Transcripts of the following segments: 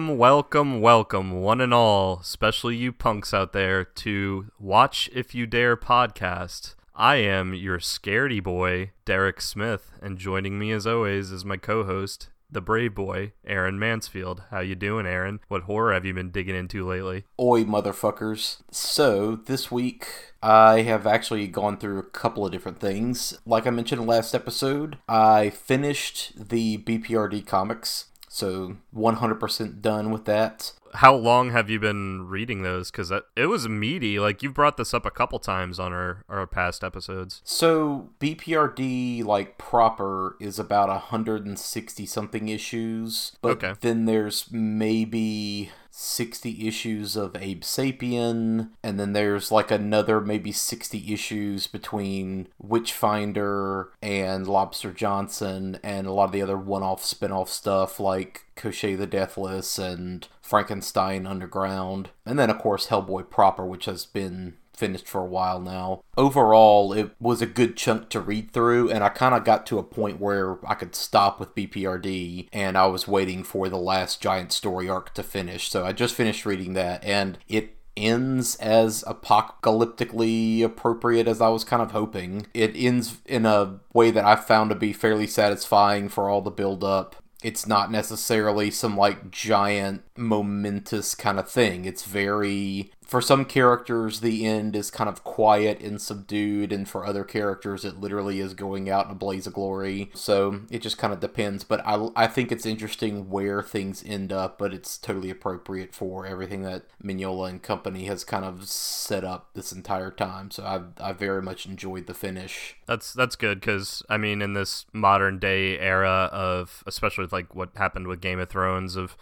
Welcome, welcome, welcome, one and all, especially you punks out there, to Watch If You Dare podcast. I am your scaredy boy, Derek Smith, and joining me as always is my co-host, the brave boy, Aaron Mansfield. How you doing, Aaron? What horror have you been digging into lately? Oi, motherfuckers. So, this week, I have actually gone through a couple of different things. Like I mentioned last episode, I finished the BPRD comics. So 100% done with that. How long have you been reading those? Because it was meaty. Like you've brought this up a couple times on our our past episodes. So BPRD, like proper, is about 160 something issues. But Okay. then there's maybe 60 issues of Abe Sapien, and then there's like another maybe 60 issues between Witchfinder and Lobster Johnson, and a lot of the other one off spin off stuff like Koshchei the Deathless and Frankenstein Underground, and then of course Hellboy proper, which has been finished for a while now. Overall, it was a good chunk to read through, and I kind of got to a point where I could stop with BPRD, and I was waiting for the last giant story arc to finish. So I just finished reading that, and it ends as apocalyptically appropriate as I was kind of hoping. It ends in a way that I found to be fairly satisfying for all the build up. It's not necessarily some like giant momentous kind of thing. It's very for some characters the end is kind of quiet and subdued and for other characters it literally is going out in a blaze of glory. So it just kind of depends but i, I think it's interesting where things end up but it's totally appropriate for everything that mignola and company has kind of set up this entire time so i, I very much enjoyed the finish. That's that's good because I mean, in this modern day era of, especially with like what happened with Game of Thrones, of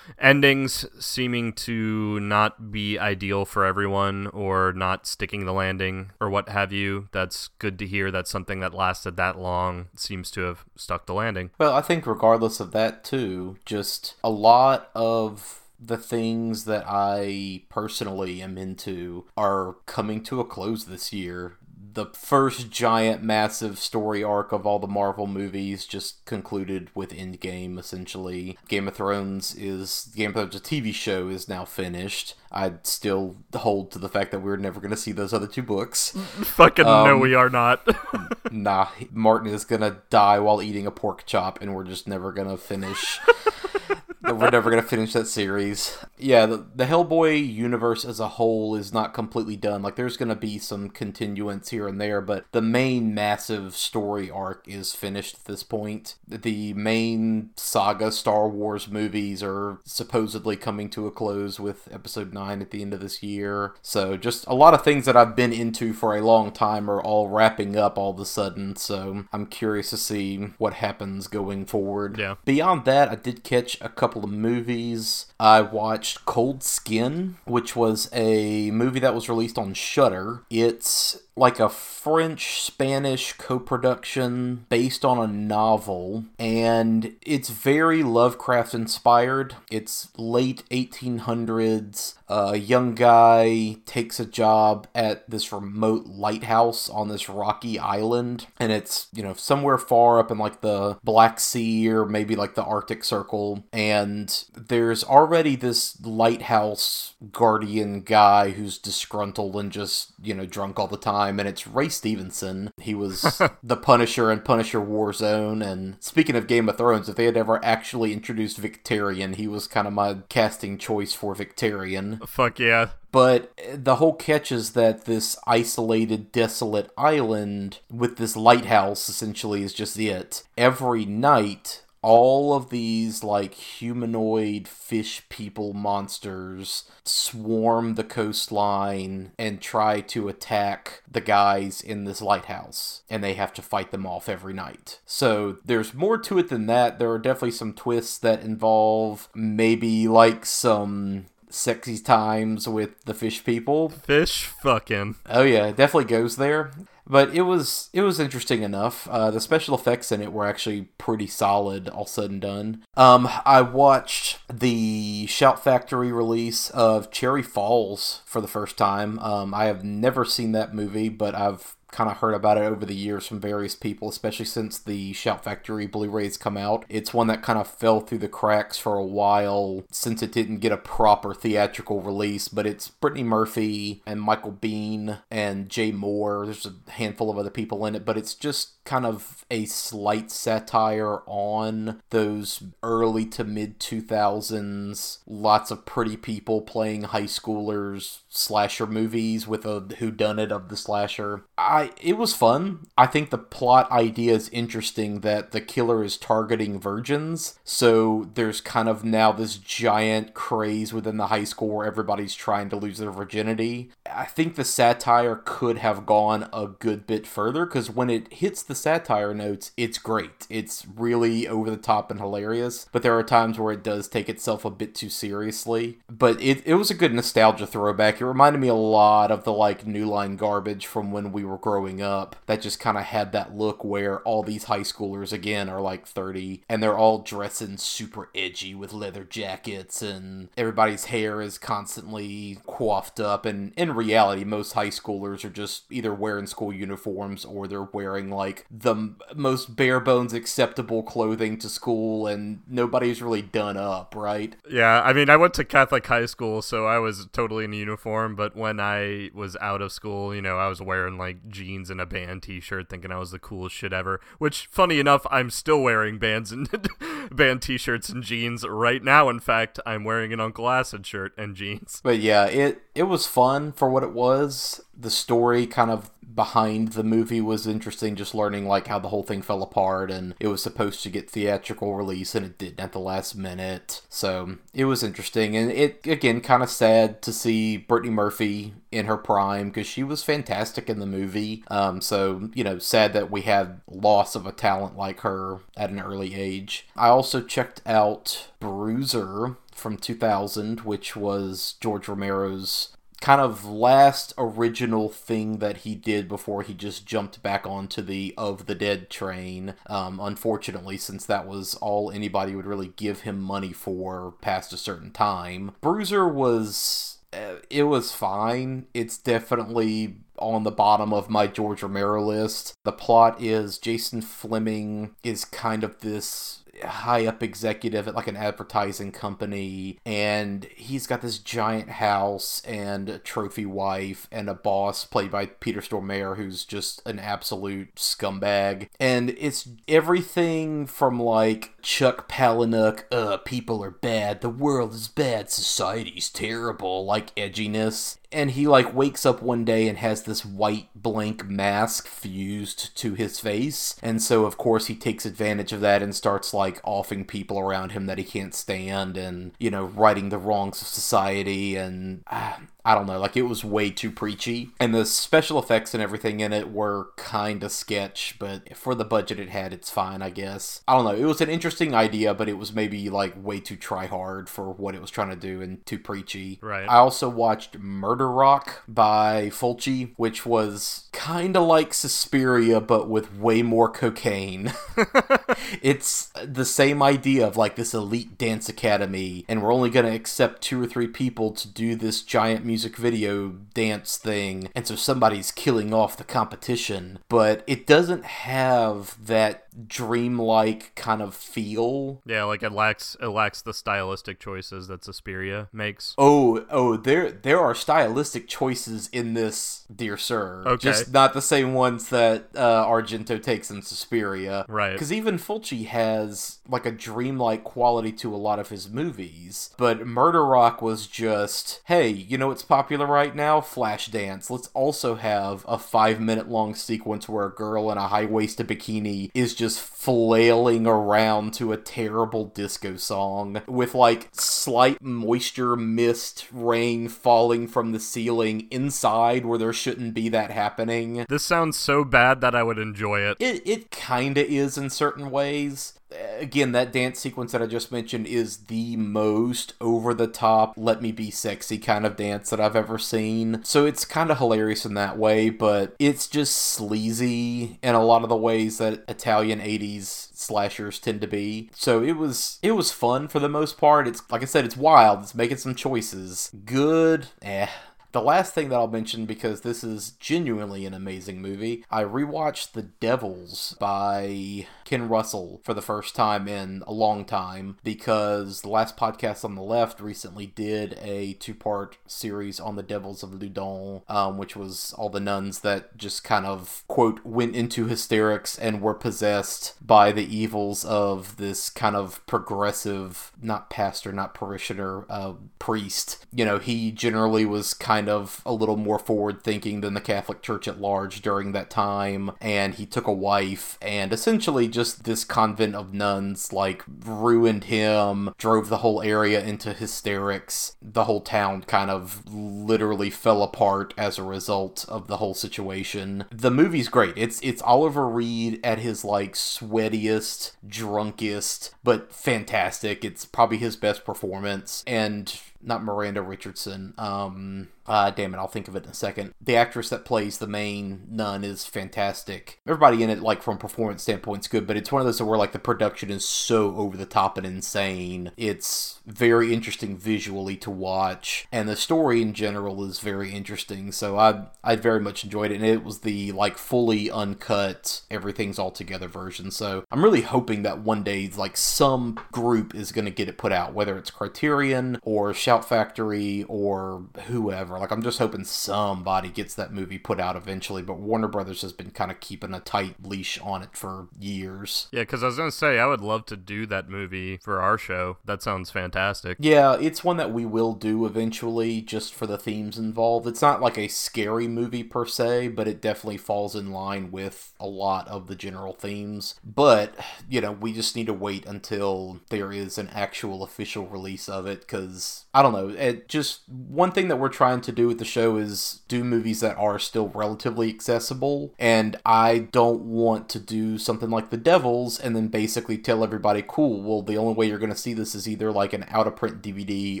endings seeming to not be ideal for everyone or not sticking the landing or what have you. That's good to hear. that something that lasted that long seems to have stuck the landing. Well, I think regardless of that too, just a lot of the things that I personally am into are coming to a close this year. The first giant massive story arc of all the Marvel movies just concluded with Endgame essentially. Game of Thrones is Game of Thrones a TV show is now finished. I'd still hold to the fact that we're never going to see those other two books. Fucking no, Um, we are not. nah, Martin is gonna die while eating a pork chop, and we're just never gonna finish. we're never gonna finish that series. Yeah, the, the Hellboy universe as a whole is not completely done. Like, there's gonna be some continuance here and there, but the main massive story arc is finished at this point. The main saga Star Wars movies are supposedly coming to a close with Episode Nine at the end of this year. So, just a lot of things that I've been into for a long time are all wrapping up all of a sudden. So, I'm curious to see what happens going forward. Yeah. Beyond that, I did catch a couple of movies. I watched Cold Skin, which was a movie that was released on Shudder. It's like a French Spanish co production based on a novel, and it's very Lovecraft inspired. It's late 1800s. A young guy takes a job at this remote lighthouse on this rocky island, and it's, you know, somewhere far up in like the Black Sea or maybe like the Arctic Circle. And there's already this lighthouse guardian guy who's disgruntled and just, you know, drunk all the time, and it's Ray Stevenson. He was the Punisher in Punisher Warzone. And speaking of Game of Thrones, if they had ever actually introduced Victarion, he was kind of my casting choice for Victarion. Fuck yeah. But the whole catch is that this isolated, desolate island with this lighthouse essentially is just it. Every night, all of these like humanoid fish people monsters swarm the coastline and try to attack the guys in this lighthouse and they have to fight them off every night so there's more to it than that there are definitely some twists that involve maybe like some sexy times with the fish people Fish fucking. Oh yeah, it definitely goes there. But it was it was interesting enough. Uh, the special effects in it were actually pretty solid, all said and done. Um, I watched the Shout Factory release of Cherry Falls for the first time. Um, I have never seen that movie, but I've kind of heard about it over the years from various people, especially since the Shout Factory Blu-rays come out. It's one that kind of fell through the cracks for a while since it didn't get a proper theatrical release, but it's Brittany Murphy and Michael Biehn and Jay Mohr. There's a handful of other people in it, but it's just kind of a slight satire on those early to mid 2000s lots of pretty people playing high schoolers slasher movies with a whodunit of the slasher. I it was fun. I think the plot idea is interesting that the killer is targeting virgins. So there's kind of now this giant craze within the high school where everybody's trying to lose their virginity. I think the satire could have gone a good bit further cuz when it hits the satire notes, it's great. It's really over the top and hilarious, but there are times where it does take itself a bit too seriously. But it it was a good nostalgia throwback it reminded me a lot of the like New Line garbage from when we were growing up. That just kind of had that look where all these high schoolers again are like 30 and they're all dressing super edgy with leather jackets and everybody's hair is constantly coiffed up. And in reality, most high schoolers are just either wearing school uniforms or they're wearing like the most bare bones acceptable clothing to school and nobody's really done up, right? Yeah, I mean, I went to Catholic high school, so I was totally in uniform uniform, but when I was out of school, you know, I was wearing like jeans and a band t-shirt thinking I was the coolest shit ever, which funny enough, I'm still wearing bands and band t-shirts and jeans right now. In fact, I'm wearing an Uncle Acid shirt and jeans. But yeah, it it was fun for what it was. The story kind of behind the movie was interesting just learning like how the whole thing fell apart and it was supposed to get theatrical release and it didn't at the last minute. So it was interesting and it again kind of sad to see brittany murphy in her prime because she was fantastic in the movie. Um, so you know sad that we had loss of a talent like her at an early age. I also checked out bruiser from 2000, which was George Romero's kind of last original thing that he did before he just jumped back onto the of the dead train um, unfortunately since that was all anybody would really give him money for past a certain time bruiser was uh, it was fine it's definitely on the bottom of my George Romero list. The plot is Jason Flemyng is kind of this high up executive at like an advertising company and he's got this giant house and a trophy wife and a boss played by Peter Stormare who's just an absolute scumbag. And it's everything from like Chuck Palahniuk uh people are bad the world is bad society's terrible like edginess and he like wakes up one day and has this white blank mask fused to his face. And so of course he takes advantage of that and starts like offing people around him that he can't stand and you know righting the wrongs of society. And uh, I don't know, like it was way too preachy. And the special effects and everything in it were kind of sketch, but for the budget it had, it's fine, I guess. I don't know, it was an interesting idea, but it was maybe like way too try hard for what it was trying to do and too preachy. Right. I also watched Murder Rock by Fulci, which was kind of like Suspiria, but with way more cocaine. it's the same idea of like this elite dance academy, and we're only going to accept two or three people to do this giant music video dance thing, and so somebody's killing off the competition, but it doesn't have that dreamlike kind of feel. Yeah, like it lacks it lacks the stylistic choices that Suspiria makes. Oh, oh, there there are stylistic choices in this, dear sir. Okay. Just not the same ones that uh, Argento takes in Suspiria. Right. Because even Fulci has like a dreamlike quality to a lot of his movies, but Murder Rock was just, hey, you know what's popular right now? Flashdance. Let's also have a five minute long sequence where a girl in a high waisted bikini is just flailing around to a terrible disco song with like slight moisture mist rain falling from the ceiling inside where there shouldn't be that happening. This sounds so bad that I would enjoy it. It it kind of is in certain ways again, that dance sequence that I just mentioned is the most over the top, let me be sexy kind of dance that I've ever seen. So it's kind of hilarious in that way, but it's just sleazy in a lot of the ways that Italian 80s slashers tend to be. So it was it was fun for the most part. It's like I said, it's wild. It's making some choices. Good, eh. The last thing that I'll mention, because this is genuinely an amazing movie, I rewatched The Devils by Ken Russell for the first time in a long time because the last podcast on the left recently did a two part series on the Devils of Loudun, um, which was all the nuns that just kind of, quote, went into hysterics and were possessed by the evils of this kind of progressive, not pastor, not parishioner, uh, priest. You know, he generally was kind of a little more forward thinking than the Catholic Church at large during that time, and he took a wife, and essentially just this convent of nuns like ruined him, drove the whole area into hysterics. The whole town kind of literally fell apart as a result of the whole situation. The movie's great. It's it's Oliver Reed at his like sweatiest, drunkest, but fantastic. It's probably his best performance and not Miranda Richardson. Um, uh, damn it, I'll think of it in a second. The actress that plays the main nun is fantastic. Everybody in it, like from performance standpoint, is good, but it's one of those where like the production is so over the top and insane. It's very interesting visually to watch, and the story in general is very interesting. So I I very much enjoyed it, and it was the like fully uncut, everything's all together version. So I'm really hoping that one day like some group is going to get it put out, whether it's Criterion or Shout Factory or whoever. Like I'm just hoping somebody gets that movie put out eventually. But Warner Brothers has been kind of keeping a tight leash on it for years. Yeah, because I was gonna say I would love to do that movie for our show. That sounds fantastic. Yeah, it's one that we will do eventually, just for the themes involved. It's not like a scary movie per se, but it definitely falls in line with a lot of the general themes. But you know, we just need to wait until there is an actual official release of it because I don't know. It just one thing that we're trying to do with the show is do movies that are still relatively accessible, and I don't want to do something like The Devils and then basically tell everybody, "Cool, well, the only way you're going to see this is either like an out of print DVD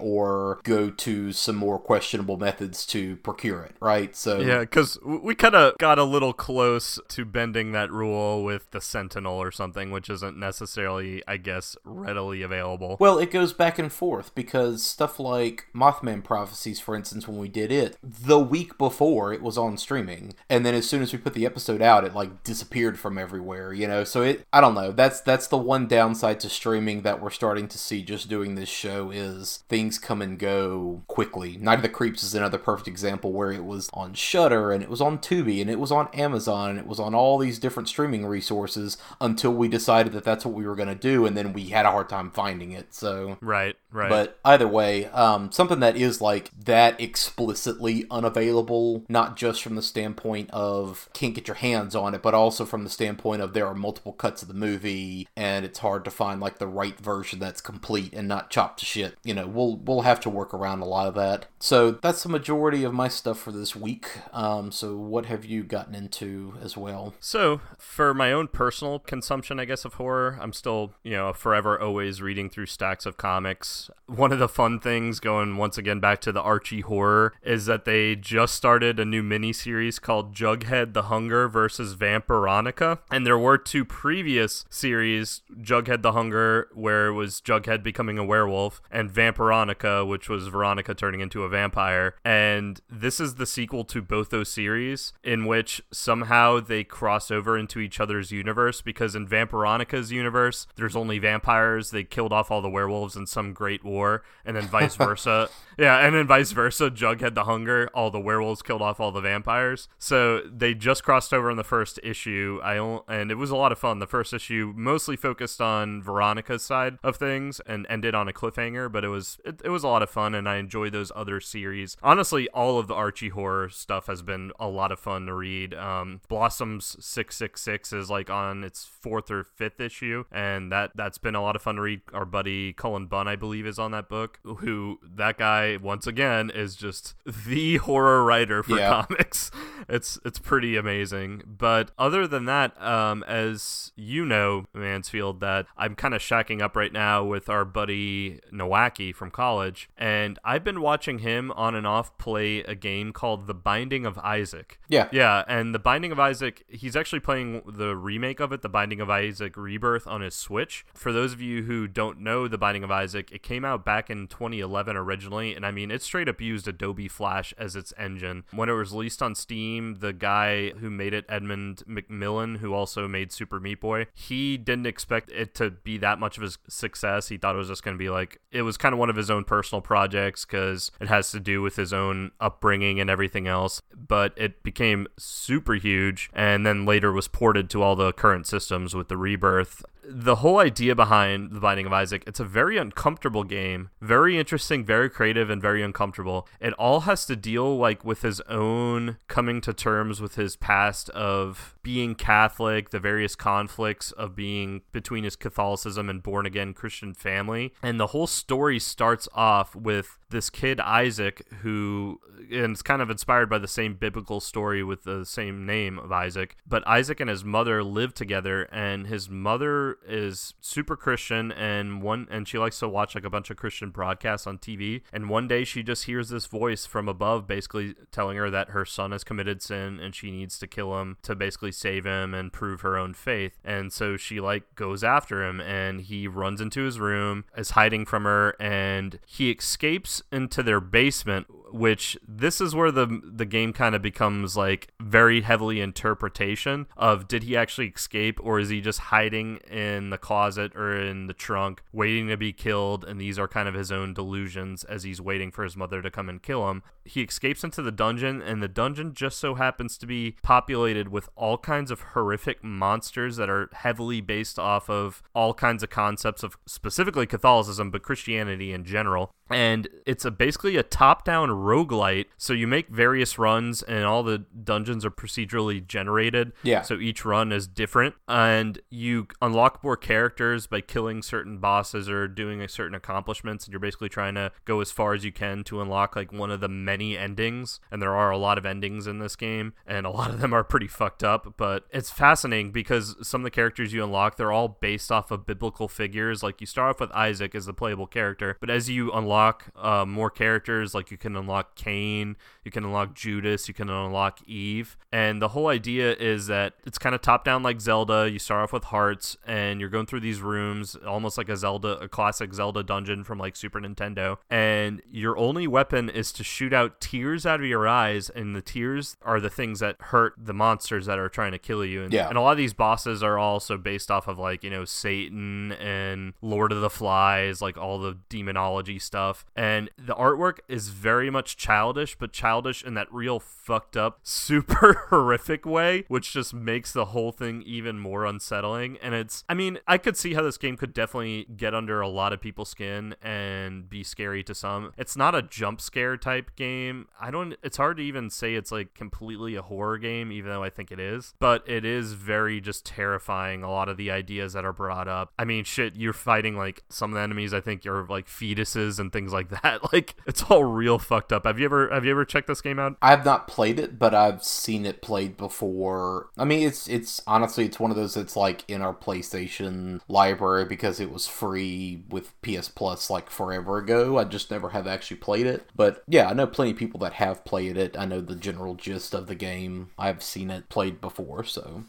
or go to some more questionable methods to procure it." Right? So Yeah, because we kind of got a little close to bending that rule with the Sentinel or something, which isn't necessarily, I guess, readily available. Well, it goes back and forth because stuff like Mothman Prophecies, for instance, when we did it, the week before it was on streaming, and then as soon as we put the episode out, it like disappeared from everywhere. You know, so it I don't know. That's that's the one downside to streaming that we're starting to see just doing this show is things come and go quickly. Night of the Creeps is another perfect example where it was on Shudder and it was on Tubi and it was on Amazon and it was on all these different streaming resources until we decided that that's what we were going to do, and then we had a hard time finding it. So Right, right. but either way, um, something that is like that explicitly unavailable, not just from the standpoint of can't get your hands on it, but also from the standpoint of there are multiple cuts of the movie and it's hard to find like the right version that's complete and not chopped to shit. You know, we'll we'll have to work around a lot of that. So that's the majority of my stuff for this week. Um, so what have you gotten into as well? So, for my own personal consumption, I guess, of horror, I'm still, you know, forever always reading through stacks of comics. One of the fun things, going once again back to the Archie horror, is that they just started a new mini series called Jughead the Hunger versus Vampironica. And there were two previous series Jughead the Hunger, where it was Jughead becoming a werewolf, and Vampironica, which was Veronica turning into a vampire. And this is the sequel to both those series, in which somehow they cross over into each other's universe because in Vampironica's universe, there's only vampires. They killed off all the werewolves in some great war, and then vice versa. yeah, and then vice versa. Jughead the Hunger, all the werewolves killed off all the vampires. So they just crossed over in the first issue. I and it was a lot of fun. The first issue mostly focused on Veronica's side of things and ended on a cliffhanger, but it was it, it was a lot of fun, and I enjoyed those other series. Honestly, all of the Archie horror stuff has been a lot of fun to read. Um, Blossoms six six six is like on its fourth or fifth issue, and that that's been a lot of fun to read. Our buddy Cullen Bunn, I believe, is on that book. Who that guy once again is just the horror writer for Yeah. comics. It's it's pretty amazing. But other than that, um, as you know, Mansfield, that I'm kind of shacking up right now with our buddy Nowaki from college, and I've been watching him on and off play a game called The Binding of Isaac. Yeah. Yeah, and The Binding of Isaac, he's actually playing the remake of it, The Binding of Isaac Rebirth, on his Switch. For those of you who don't know The Binding of Isaac, it came out back in 2011 originally, and I mean, it straight up used Adobe Flash as its engine. When it was released on Steam, the guy who made it, Edmund McMillen, who also made Super Meat Boy, he didn't expect it to be that much of a success. He thought it was just going to be like, it was kind of one of his own personal projects because it has to do with his own upbringing and everything else. But it became super huge and then later was ported to all the current systems with the rebirth the whole idea behind the binding of isaac it's a very uncomfortable game very interesting very creative and very uncomfortable. It all has to deal like with his own coming to terms with his past of being catholic the various conflicts of being between his catholicism and born again christian family. And the whole story starts off with this kid isaac who and it's kind of inspired by the same biblical story with the same name of isaac but isaac and his mother live together and his mother is super Christian and one and she likes to watch like a bunch of Christian broadcasts on TV and one day she just hears this voice from above basically telling her that her son has committed sin and she needs to kill him to basically save him and prove her own faith. And so she like goes after him and he runs into his room is hiding from her and he escapes into their basement which this is where the the game kind of becomes like very heavily interpretation of did he actually escape or is he just hiding in the closet or in the trunk waiting to be killed and these are kind of his own delusions as he's waiting for his mother to come and kill him. He escapes into the dungeon and the dungeon just so happens to be populated with all kinds of horrific monsters that are heavily based off of all kinds of concepts of specifically Catholicism but Christianity in general and it's a basically a top-down roguelite. So you make various runs and all the dungeons are procedurally generated. Yeah. So each run is different. And you unlock more characters by killing certain bosses or doing a certain accomplishments. And you're basically trying to go as far as you can to unlock like one of the many endings. And there are a lot of endings in this game. And a lot of them are pretty fucked up. But it's fascinating because some of the characters you unlock they're all based off of biblical figures. Like you start off with Isaac as the playable character. But as you unlock unlock uh, more characters. Like you can unlock Cain, you can unlock Judas, you can unlock Eve. And the whole idea is that it's kind of top down like Zelda. You start off with hearts and you're going through these rooms, almost like a Zelda, a classic Zelda dungeon from like Super Nintendo. And your only weapon is to shoot out tears out of your eyes. And the tears are the things that hurt the monsters that are trying to kill you. And, yeah. and a lot of these bosses are also based off of like, you know, Satan and Lord of the Flies, like all the demonology stuff stuff. And the artwork is very much childish, but childish in that real fucked up, super horrific way, which just makes the whole thing even more unsettling. And it's, I mean, I could see how this game could definitely get under a lot of people's skin and be scary to some. It's not a jump scare type game. I don't, it's hard to even say it's like completely a horror game, even though I think it is, but it is very just terrifying. A lot of the ideas that are brought up. I mean, shit, you're fighting like some of the enemies, I think, are like fetuses and things like that. Like it's all real fucked up. Have you ever have you ever checked this game out? I have not played it, but I've seen it played before. I mean, it's it's honestly it's one of those that's like in our PlayStation library because it was free with PS Plus like forever ago. I just never have actually played it. But yeah, I know plenty of people that have played it. I know the general gist of the game. I've seen it played before, so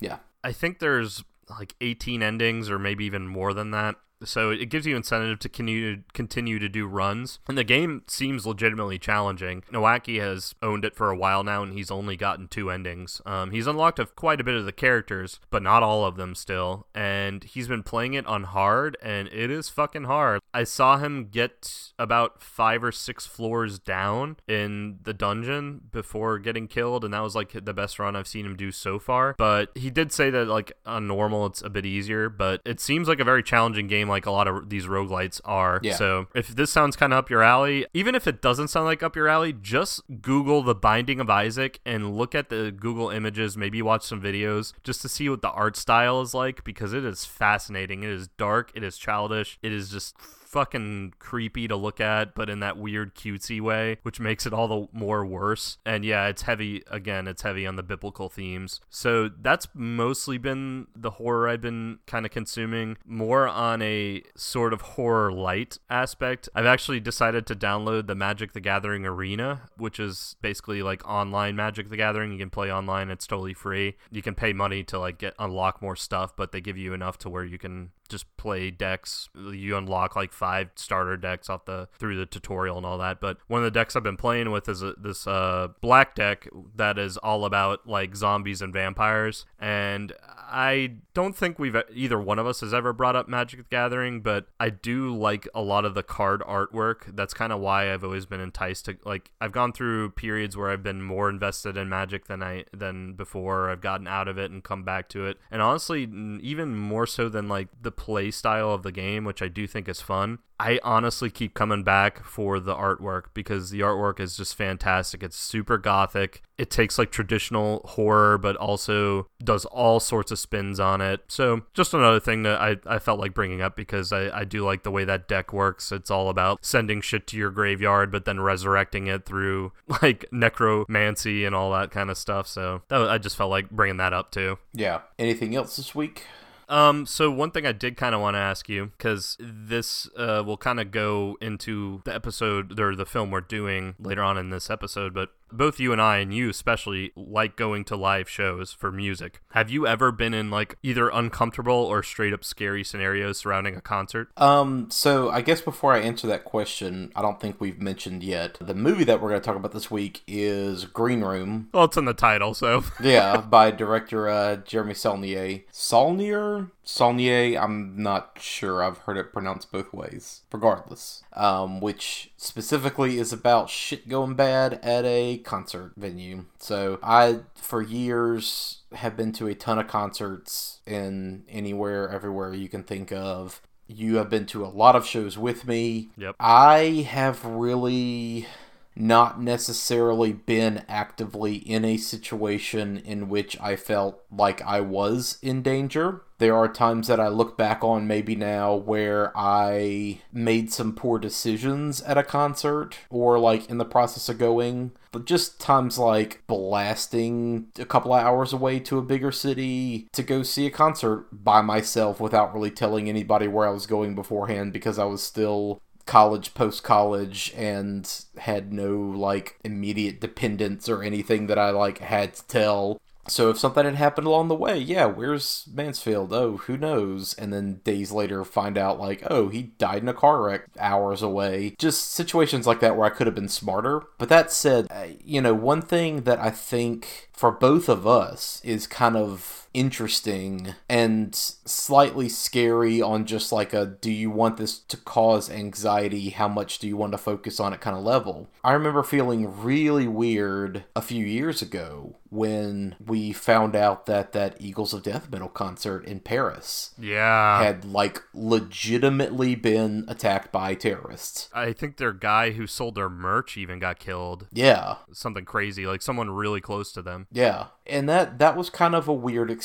yeah. I think there's like 18 endings or maybe even more than that so it gives you incentive to continue to do runs. And the game seems legitimately challenging. Nowaki has owned it for a while now, and he's only gotten two endings. Um, he's unlocked a, quite a bit of the characters, but not all of them still. And he's been playing it on hard, and it is fucking hard. I saw him get about five or six floors down in the dungeon before getting killed, and that was like the best run I've seen him do so far. But he did say that like on normal it's a bit easier, but it seems like a very challenging game like a lot of these roguelites are. Yeah. So if this sounds kind of up your alley, even if it doesn't sound like up your alley, just Google The Binding of Isaac and look at the Google images, maybe watch some videos just to see what the art style is like because it is fascinating. It is dark, it is childish, it is just fucking creepy to look at, but in that weird cutesy way, which makes it all the more worse. And yeah, it's heavy again, it's heavy on the biblical themes. So that's mostly been the horror I've been kind of consuming, more on a sort of horror light aspect. I've actually decided to download the Magic the Gathering Arena, which is basically like online Magic the Gathering. You can play online, it's totally free. You can pay money to like get unlock more stuff, but they give you enough to where you can just play decks. You unlock like five starter decks off the through the tutorial and all that. But one of the decks I've been playing with is a, this uh, black deck that is all about like zombies and vampires. And I don't think we've either one of us has ever brought up Magic the Gathering, but I do like a lot of the card artwork. That's kind of why I've always been enticed to like. I've gone through periods where I've been more invested in Magic than I than before. I've gotten out of it and come back to it, and honestly, even more so than like the play style of the game, which I do think is fun. I honestly keep coming back for the artwork because the artwork is just fantastic. It's super gothic. It takes like traditional horror, but also does all sorts of spins on it. So, just another thing that I, I felt like bringing up because I, I do like the way that deck works. It's all about sending shit to your graveyard, but then resurrecting it through like necromancy and all that kind of stuff. So, that, I just felt like bringing that up too. Yeah. Anything else this week? Um, so one thing I did kind of want to ask you, because this uh, will kind of go into the episode or the film we're doing later on in this episode, but both you and I, and you especially, like going to live shows for music. Have you ever been in like either uncomfortable or straight up scary scenarios surrounding a concert? Um, so I guess before I answer that question, I don't think we've mentioned yet the movie that we're going to talk about this week is Green Room. Well, it's in the title, so yeah, by director uh, Jeremy Saulnier. Saulnier, Saulnier. I'm not sure. I've heard it pronounced both ways. Regardless, um, which specifically is about shit going bad at a concert venue. So I, for years, have been to a ton of concerts in anywhere, everywhere you can think of. You have been to a lot of shows with me. Yep. I have really not necessarily been actively in a situation in which I felt like I was in danger. There are times that I look back on maybe now where I made some poor decisions at a concert or like in the process of going, but just times like blasting a couple of hours away to a bigger city to go see a concert by myself without really telling anybody where I was going beforehand because I was still college post college and had no like immediate dependence or anything that I like had to tell. So if something had happened along the way, yeah, where's Mansfield? Oh, who knows? And then days later find out like, oh, he died in a car wreck hours away. Just situations like that where I could have been smarter. But that said, uh, you know, one thing that I think for both of us is kind of interesting and slightly scary on just like a do you want this to cause anxiety? How much do you want to focus on it kind of level? I remember feeling really weird a few years ago when we found out that that Eagles of Death Metal concert in Paris yeah had like legitimately been attacked by terrorists. I think their guy who sold their merch even got killed. Yeah. Something crazy, like someone really close to them. Yeah. And that that was kind of a weird experience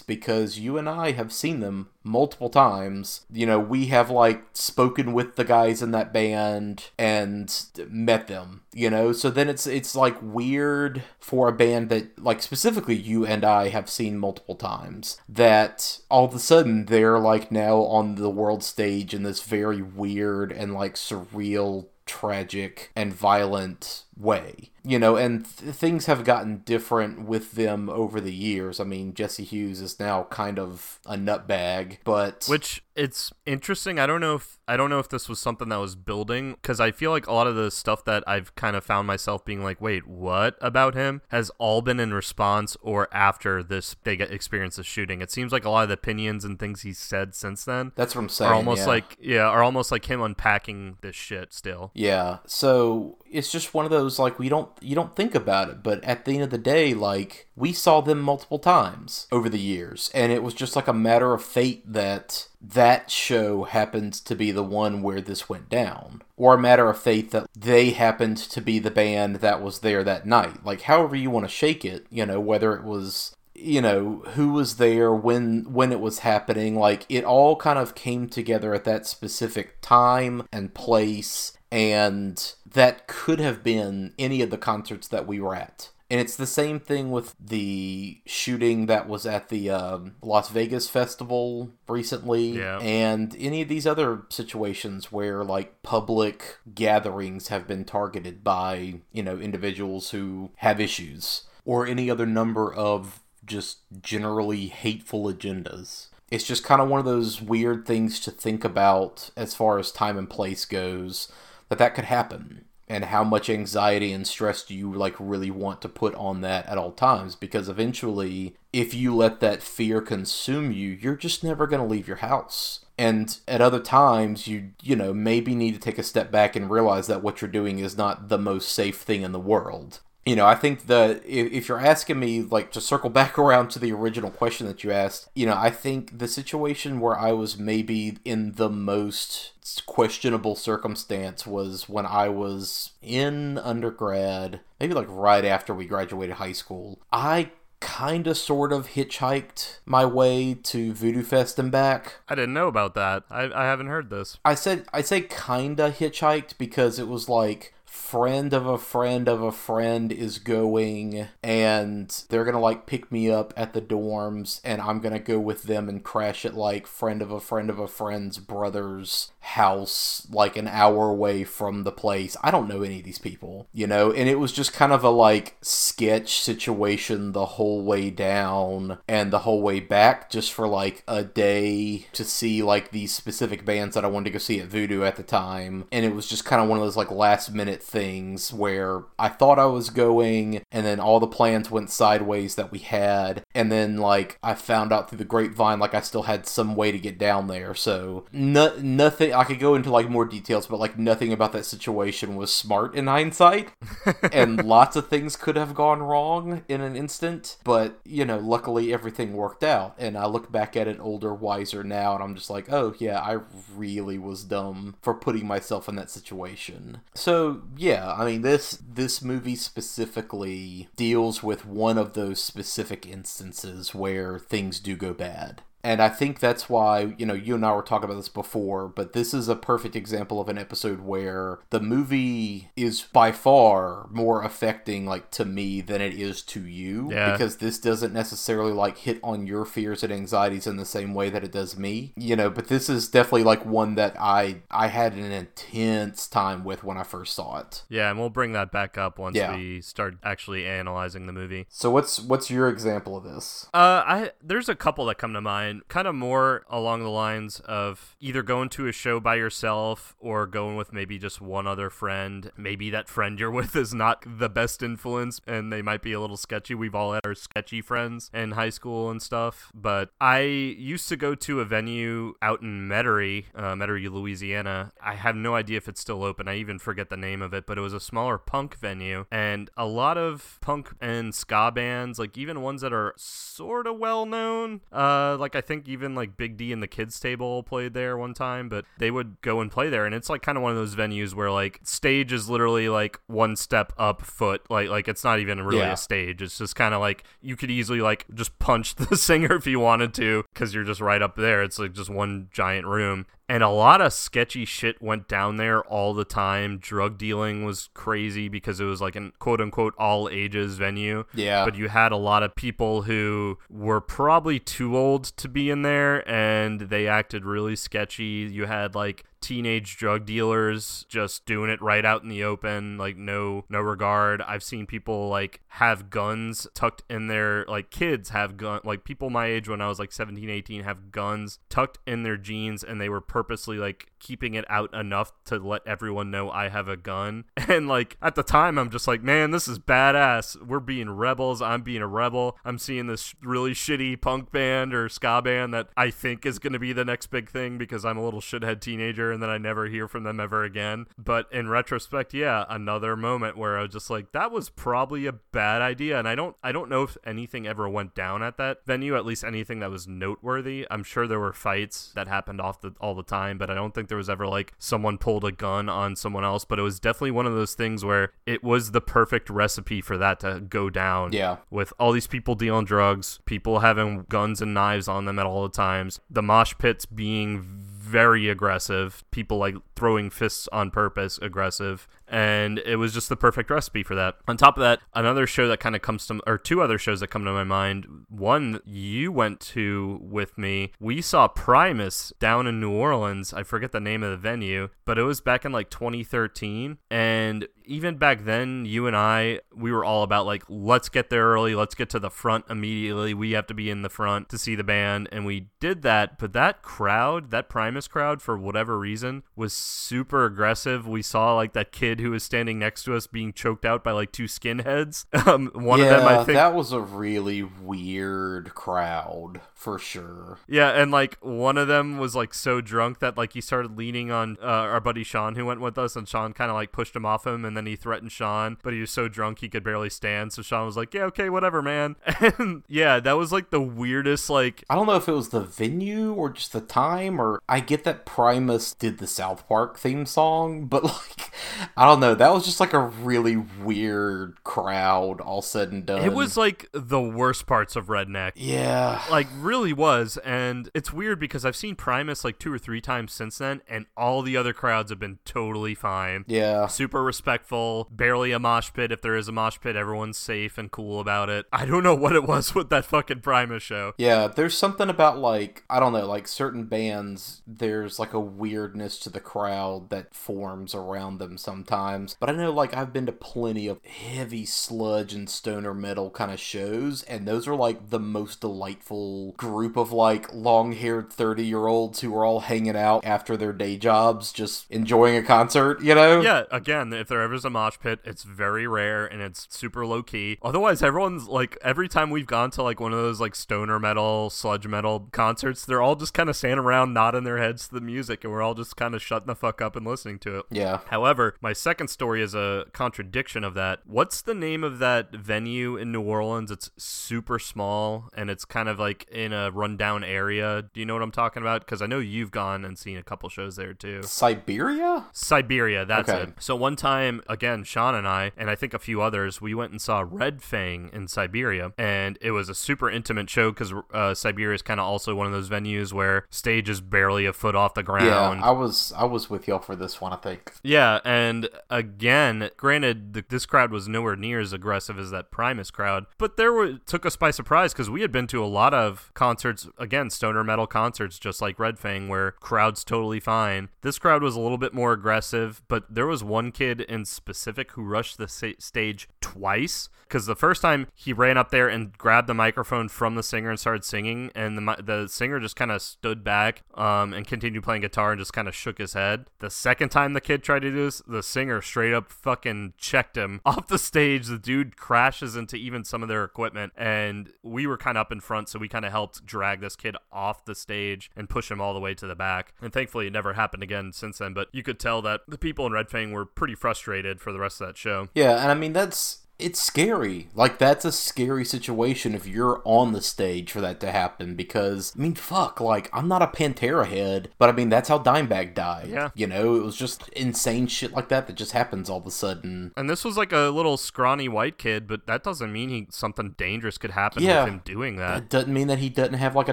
because you and I have seen them multiple times. You know, we have like spoken with the guys in that band and met them, you know. So then it's it's like weird for a band that like specifically you and I have seen multiple times that all of a sudden they're like now on the world stage in this very weird and like surreal tragic and violent way you know and th- things have gotten different with them over the years. I mean jesse hughes is now kind of a nutbag but which it's interesting. I don't know if i don't know if this was something that was building because i feel like a lot of the stuff that i've kind of found myself being like wait what about him? has all been in response or after this big experience of shooting. It seems like a lot of the opinions and things he's said since then that's what i'm saying are almost yeah. like yeah are almost like him unpacking this shit still. Yeah so it's just one of those like we don't you don't think about it but at the end of the day like we saw them multiple times over the years and it was just like a matter of fate that that show happened to be the one where this went down or a matter of fate that they happened to be the band that was there that night. Like however you want to shake it you know whether it was you know who was there when when it was happening like it all kind of came together at that specific time and place and that could have been any of the concerts that we were at. And it's the same thing with the shooting that was at the um, Las Vegas festival recently, yeah. and any of these other situations where like public gatherings have been targeted by you know individuals who have issues, or any other number of just generally hateful agendas it's just kind of one of those weird things to think about as far as time and place goes that that could happen and how much anxiety and stress do you like really want to put on that at all times? Because eventually if you let that fear consume you you're just never going to leave your house. And at other times you you know maybe need to take a step back and realize that what you're doing is not the most safe thing in the world you know, I think that if you're asking me, like, to circle back around to the original question that you asked, you know, I think the situation where I was maybe in the most questionable circumstance was when I was in undergrad, maybe like right after we graduated high school. I kind of sort of hitchhiked my way to Voodoo Fest and back. I didn't know about that. I, I haven't heard this. I said I say kind of hitchhiked because it was like friend of a friend of a friend is going and they're gonna like pick me up at the dorms and I'm gonna go with them and crash at like friend of a friend of a friend's brother's house like an hour away from the place. I don't know any of these people, you know, and it was just kind of a like sketch situation the whole way down and the whole way back just for like a day to see like these specific bands that I wanted to go see at Voodoo at the time. And it was just kind of one of those like last minute things where I thought I was going and then all the plans went sideways that we had. And then like I found out through the grapevine like I still had some way to get down there. So no- nothing I could go into like more details, but like nothing about that situation was smart in hindsight, and lots of things could have gone wrong in an instant. But you know, luckily everything worked out, and I look back at it older, wiser now, and I'm just like, oh yeah, I really was dumb for putting myself in that situation. So yeah, I mean this this movie specifically deals with one of those specific instances where things do go bad. And I think that's why, you know, you and I were talking about this before, but this is a perfect example of an episode where the movie is by far more affecting, like, to me than it is to you. Yeah. Because this doesn't necessarily, like, hit on your fears and anxieties in the same way that it does me. You know, but this is definitely, like, one that I, I had an intense time with when I first saw it. Yeah, and we'll bring that back up once Yeah. we start actually analyzing the movie. So what's, what's your example of this? Uh, I there's a couple that come to mind, kind of more along the lines of either going to a show by yourself or going with maybe just one other friend. Maybe that friend you're with is not the best influence, and they might be a little sketchy. We've all had our sketchy friends in high school and stuff. But I used to go to a venue out in Metairie, uh, Metairie, Louisiana. I have no idea if it's still open. I even forget the name of it, but it was a smaller punk venue, and a lot of punk and ska bands, like even ones that are sort of well known. Uh, like I think even like Big D and the Kids Table played there one time, but they would go and play there, and it's like kind of one of those venues where like stage is literally like one step up foot, like like it's not even really Yeah. a stage. It's just kind of like you could easily like just punch the singer if you wanted to, because you're just right up there. It's like just one giant room. And a lot of sketchy shit went down there all the time. Drug dealing was crazy because it was like an quote unquote all ages venue Yeah. but you had a lot of people who were probably too old to be in there and they acted really sketchy. You had like teenage drug dealers just doing it right out in the open like no no regard. I've seen people like have guns tucked in their like kids have gun like people my age when i was like 17 18 have guns tucked in their jeans and they were purposely like keeping it out enough to let everyone know i have a gun. And like at the time i'm just like man this is badass. We're being rebels. I'm being a rebel. I'm seeing this really shitty punk band or ska band that i think is going to be the next big thing because i'm a little shithead teenager and then i never hear from them ever again. But in retrospect yeah another moment where i was just like that was probably a bad idea. And i don't i don't know if anything ever went down at that venue at least anything that was noteworthy. I'm sure there were fights that happened off the all the time but i don't think there was ever like someone pulled a gun on someone else but it was definitely one of those things where it was the perfect recipe for that to go down Yeah. with all these people dealing drugs, people having guns and knives on them at all the times, the mosh pits being very aggressive. People like throwing fists on purpose, aggressive and it was just the perfect recipe for that. On top of that, another show that kind of comes to, or two other shows that come to my mind. One you went to with me. We saw Primus down in New Orleans. I forget the name of the venue, but it was back in like 2013, and even back then, you and I, we were all about like, let's get there early, let's get to the front immediately. We have to be in the front to see the band, and we did that. But that crowd, that Primus crowd, for whatever reason, was super aggressive. We saw like that kid who was standing next to us being choked out by like two skinheads. Um, one yeah, of them, I think, that was a really weird crowd for sure. Yeah, and like one of them was like so drunk that like he started leaning on uh, our buddy Sean who went with us, and Sean kind of like pushed him off him, and then he threatened Sean, but he was so drunk he could barely stand. So Sean was like, "Yeah, okay, whatever, man." And yeah, that was like the weirdest. Like I don't know if it was the venue or just the time, or I get that Primus did the South Park theme song, but like I don't know, that was just like a really weird crowd, all said and done. it was like the worst parts of Redneck. yeah, like really was and it's weird because i've seen primus like two or three times since then and all the other crowds have been totally fine yeah. super respectful barely a mosh pit if there is a mosh pit everyone's safe and cool about it i don't know what it was with that fucking primus show Yeah, there's something about like I don't know, like certain bands there's like a weirdness to the crowd that forms around them sometimes. But I know like I've been to plenty of heavy sludge and stoner metal kind of shows and those are like the most delightful group of like long-haired 30-year-olds who are all hanging out after their day jobs just enjoying a concert, you know? yeah again if there ever is a mosh pit it's very rare and it's super low key otherwise everyone's like every time we've gone to like one of those like stoner metal sludge metal concerts they're all just kind of standing around nodding their heads to the music and we're all just kind of shutting the fuck up and listening to it Yeah. However, my second story is a contradiction of that. What's the name of that venue in New Orleans? It's super small and it's kind of like in a rundown area. Do you know what I'm talking about? Because I know you've gone and seen a couple shows there too. Siberia? Siberia, that's Okay. it. So one time, again, Sean and I, and I think a few others, we went and saw Red Fang in Siberia, and it was a super intimate show because uh, Siberia is kind of also one of those venues where stage is barely a foot off the ground. Yeah, I was I was with y'all for this one, I think. Yeah, and again, granted, the, this crowd was nowhere near as aggressive as that Primus crowd, but there were took us by surprise because we had been to a lot of concerts, again, stoner metal concerts, just like Red Fang, where crowds totally fine. This crowd was a little bit more aggressive, but there was one kid in specific who rushed the sa- stage twice because the first time he ran up there and grabbed the microphone from the singer and started singing, and the the singer just kind of stood back um, and continued playing guitar and just kind of shook his head. The second time the kid tried to do this, the singer straight up fucking checked him off the stage. The dude crashes into even some of their equipment, and we were kind of up in front, so we kind of helped drag this kid off the stage and push him all the way to the back. And thankfully, it never happened again since then. But you could tell that the people in Red Fang were pretty frustrated for the rest of that show. Yeah, and I mean that's it's scary. Like that's a scary situation if you're on the stage for that to happen because I mean fuck, like I'm not a Pantera head, but I mean that's how Dimebag died. Yeah. You know, it was just insane shit like that that just happens all of a sudden. And this was like a little scrawny white kid, but that doesn't mean he something dangerous could happen Yeah. with him doing that. That doesn't mean that he doesn't have like a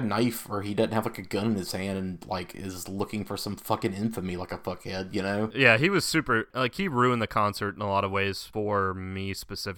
knife or he doesn't have like a gun in his hand and like is looking for some fucking infamy like a fuckhead, you know? Yeah, he was super like he ruined the concert in a lot of ways for me specifically.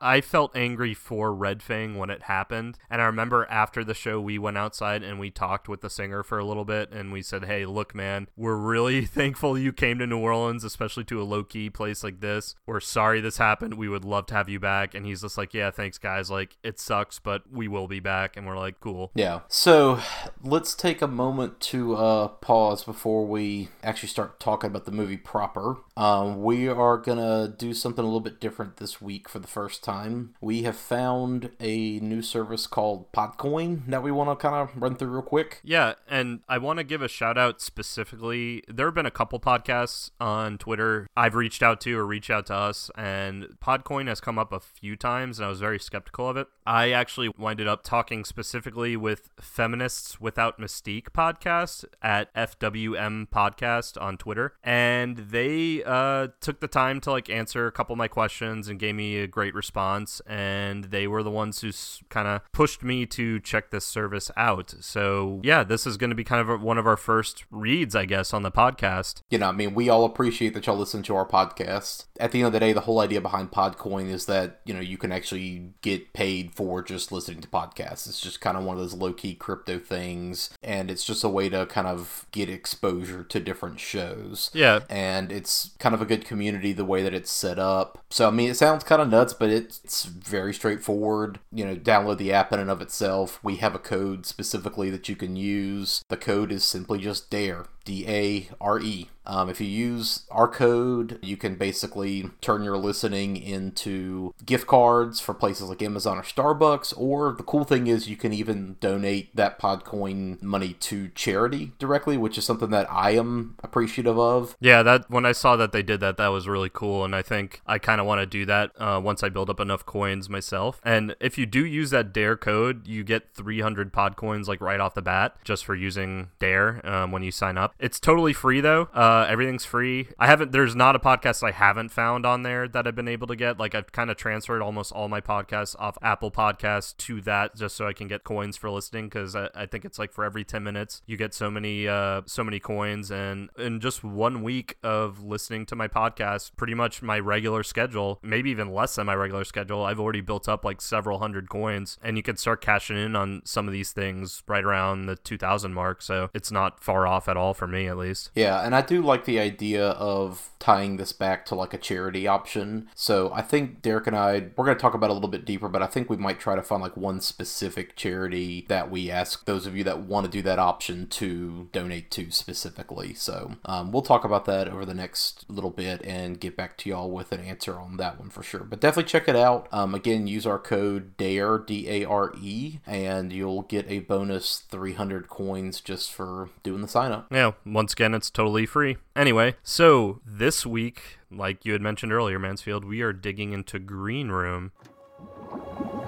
I felt angry for Red Fang when it happened, and I remember after the show we went outside and we talked with the singer for a little bit and we said, "Hey, look man, we're really thankful you came to New Orleans, especially to a low-key place like this. We're sorry this happened. We would love to have you back." And he's just like, "Yeah, thanks guys. Like it sucks, but we will be back." And we're like, "Cool." Yeah. So let's take a moment to uh, pause before we actually start talking about the movie proper. Um, we are gonna do something a little bit different this week for the first time. We have found a new service called Podcoin that we want to kind of run through real quick. Yeah, and I want to give a shout out specifically. There have been a couple podcasts on Twitter I've reached out to or reach out to us, and Podcoin has come up a few times, and I was very skeptical of it. I actually winded up talking specifically with Feminists Without Mystique podcast at FWM Podcast on Twitter, and they uh, took the time to like answer a couple of my questions and gave me a great response, and they were the ones who kind of pushed me to check this service out. So, yeah, this is going to be kind of a, one of our first reads, I guess, on the podcast. You know, I mean, we all appreciate that y'all listen to our podcast. At the end of the day, the whole idea behind Podcoin is that, you know, you can actually get paid for just listening to podcasts. It's just kind of one of those low key crypto things, and it's just a way to kind of get exposure to different shows. Yeah. And it's kind of a good community the way that it's set up. So, I mean, it sounds kind of nuts, but it's very straightforward. You know, download the app in and of itself. We have a code specifically that you can use. The code is simply just DARE. D A R E. Um, if you use our code, you can basically turn your listening into gift cards for places like Amazon or Starbucks. Or the cool thing is, you can even donate that Podcoin money to charity directly, which is something that I am appreciative of. Yeah, that when I saw that they did that, that was really cool, and I think I kind of want to do that uh, once I build up enough coins myself. And if you do use that Dare code, you get 300 Podcoins like right off the bat just for using Dare um, when you sign up. It's totally free though. Uh, everything's free. I haven't. There's not a podcast I haven't found on there that I've been able to get. Like I've kind of transferred almost all my podcasts off Apple Podcasts to that just so I can get coins for listening because I, I, think it's like for every 10 minutes you get so many uh, so many coins and in just one week of listening to my podcast, pretty much my regular schedule, maybe even less than my regular schedule, I've already built up like several hundred coins and you can start cashing in on some of these things right around the 2000 mark. So it's not far off at all for me at least. Yeah, and I do like the idea of tying this back to like a charity option. So I think Derek and I we're going to talk about a little bit deeper, but I think we might try to find like one specific charity that we ask those of you that want to do that option to donate to specifically. So um, we'll talk about that over the next little bit and get back to y'all with an answer on that one for sure. But definitely check it out. Um, again, use our code DARE D A R E, and you'll get a bonus 300 coins just for doing the sign up. Yeah, once again, it's totally free. Anyway, so this week, like you had mentioned earlier, Mansfield, we are digging into Green Room.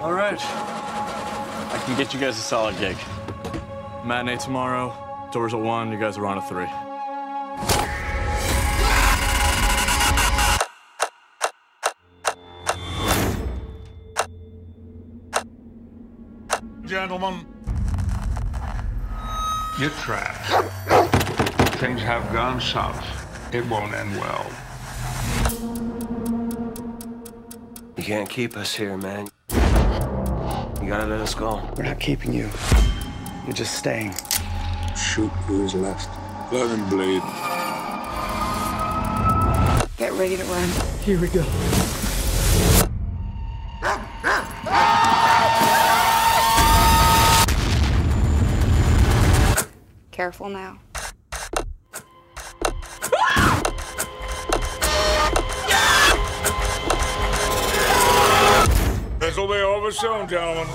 All right. I can get you guys a solid gig. Matinee tomorrow, doors at 1, you guys are on at 3. Gentlemen. You're trapped. Things have gone south. It won't end well. You can't keep us here, man. You gotta let us go. We're not keeping you. You're just staying. Shoot who's left. Let him bleed. Get ready to run. Here we go. Careful now. This'll be over soon, gentlemen.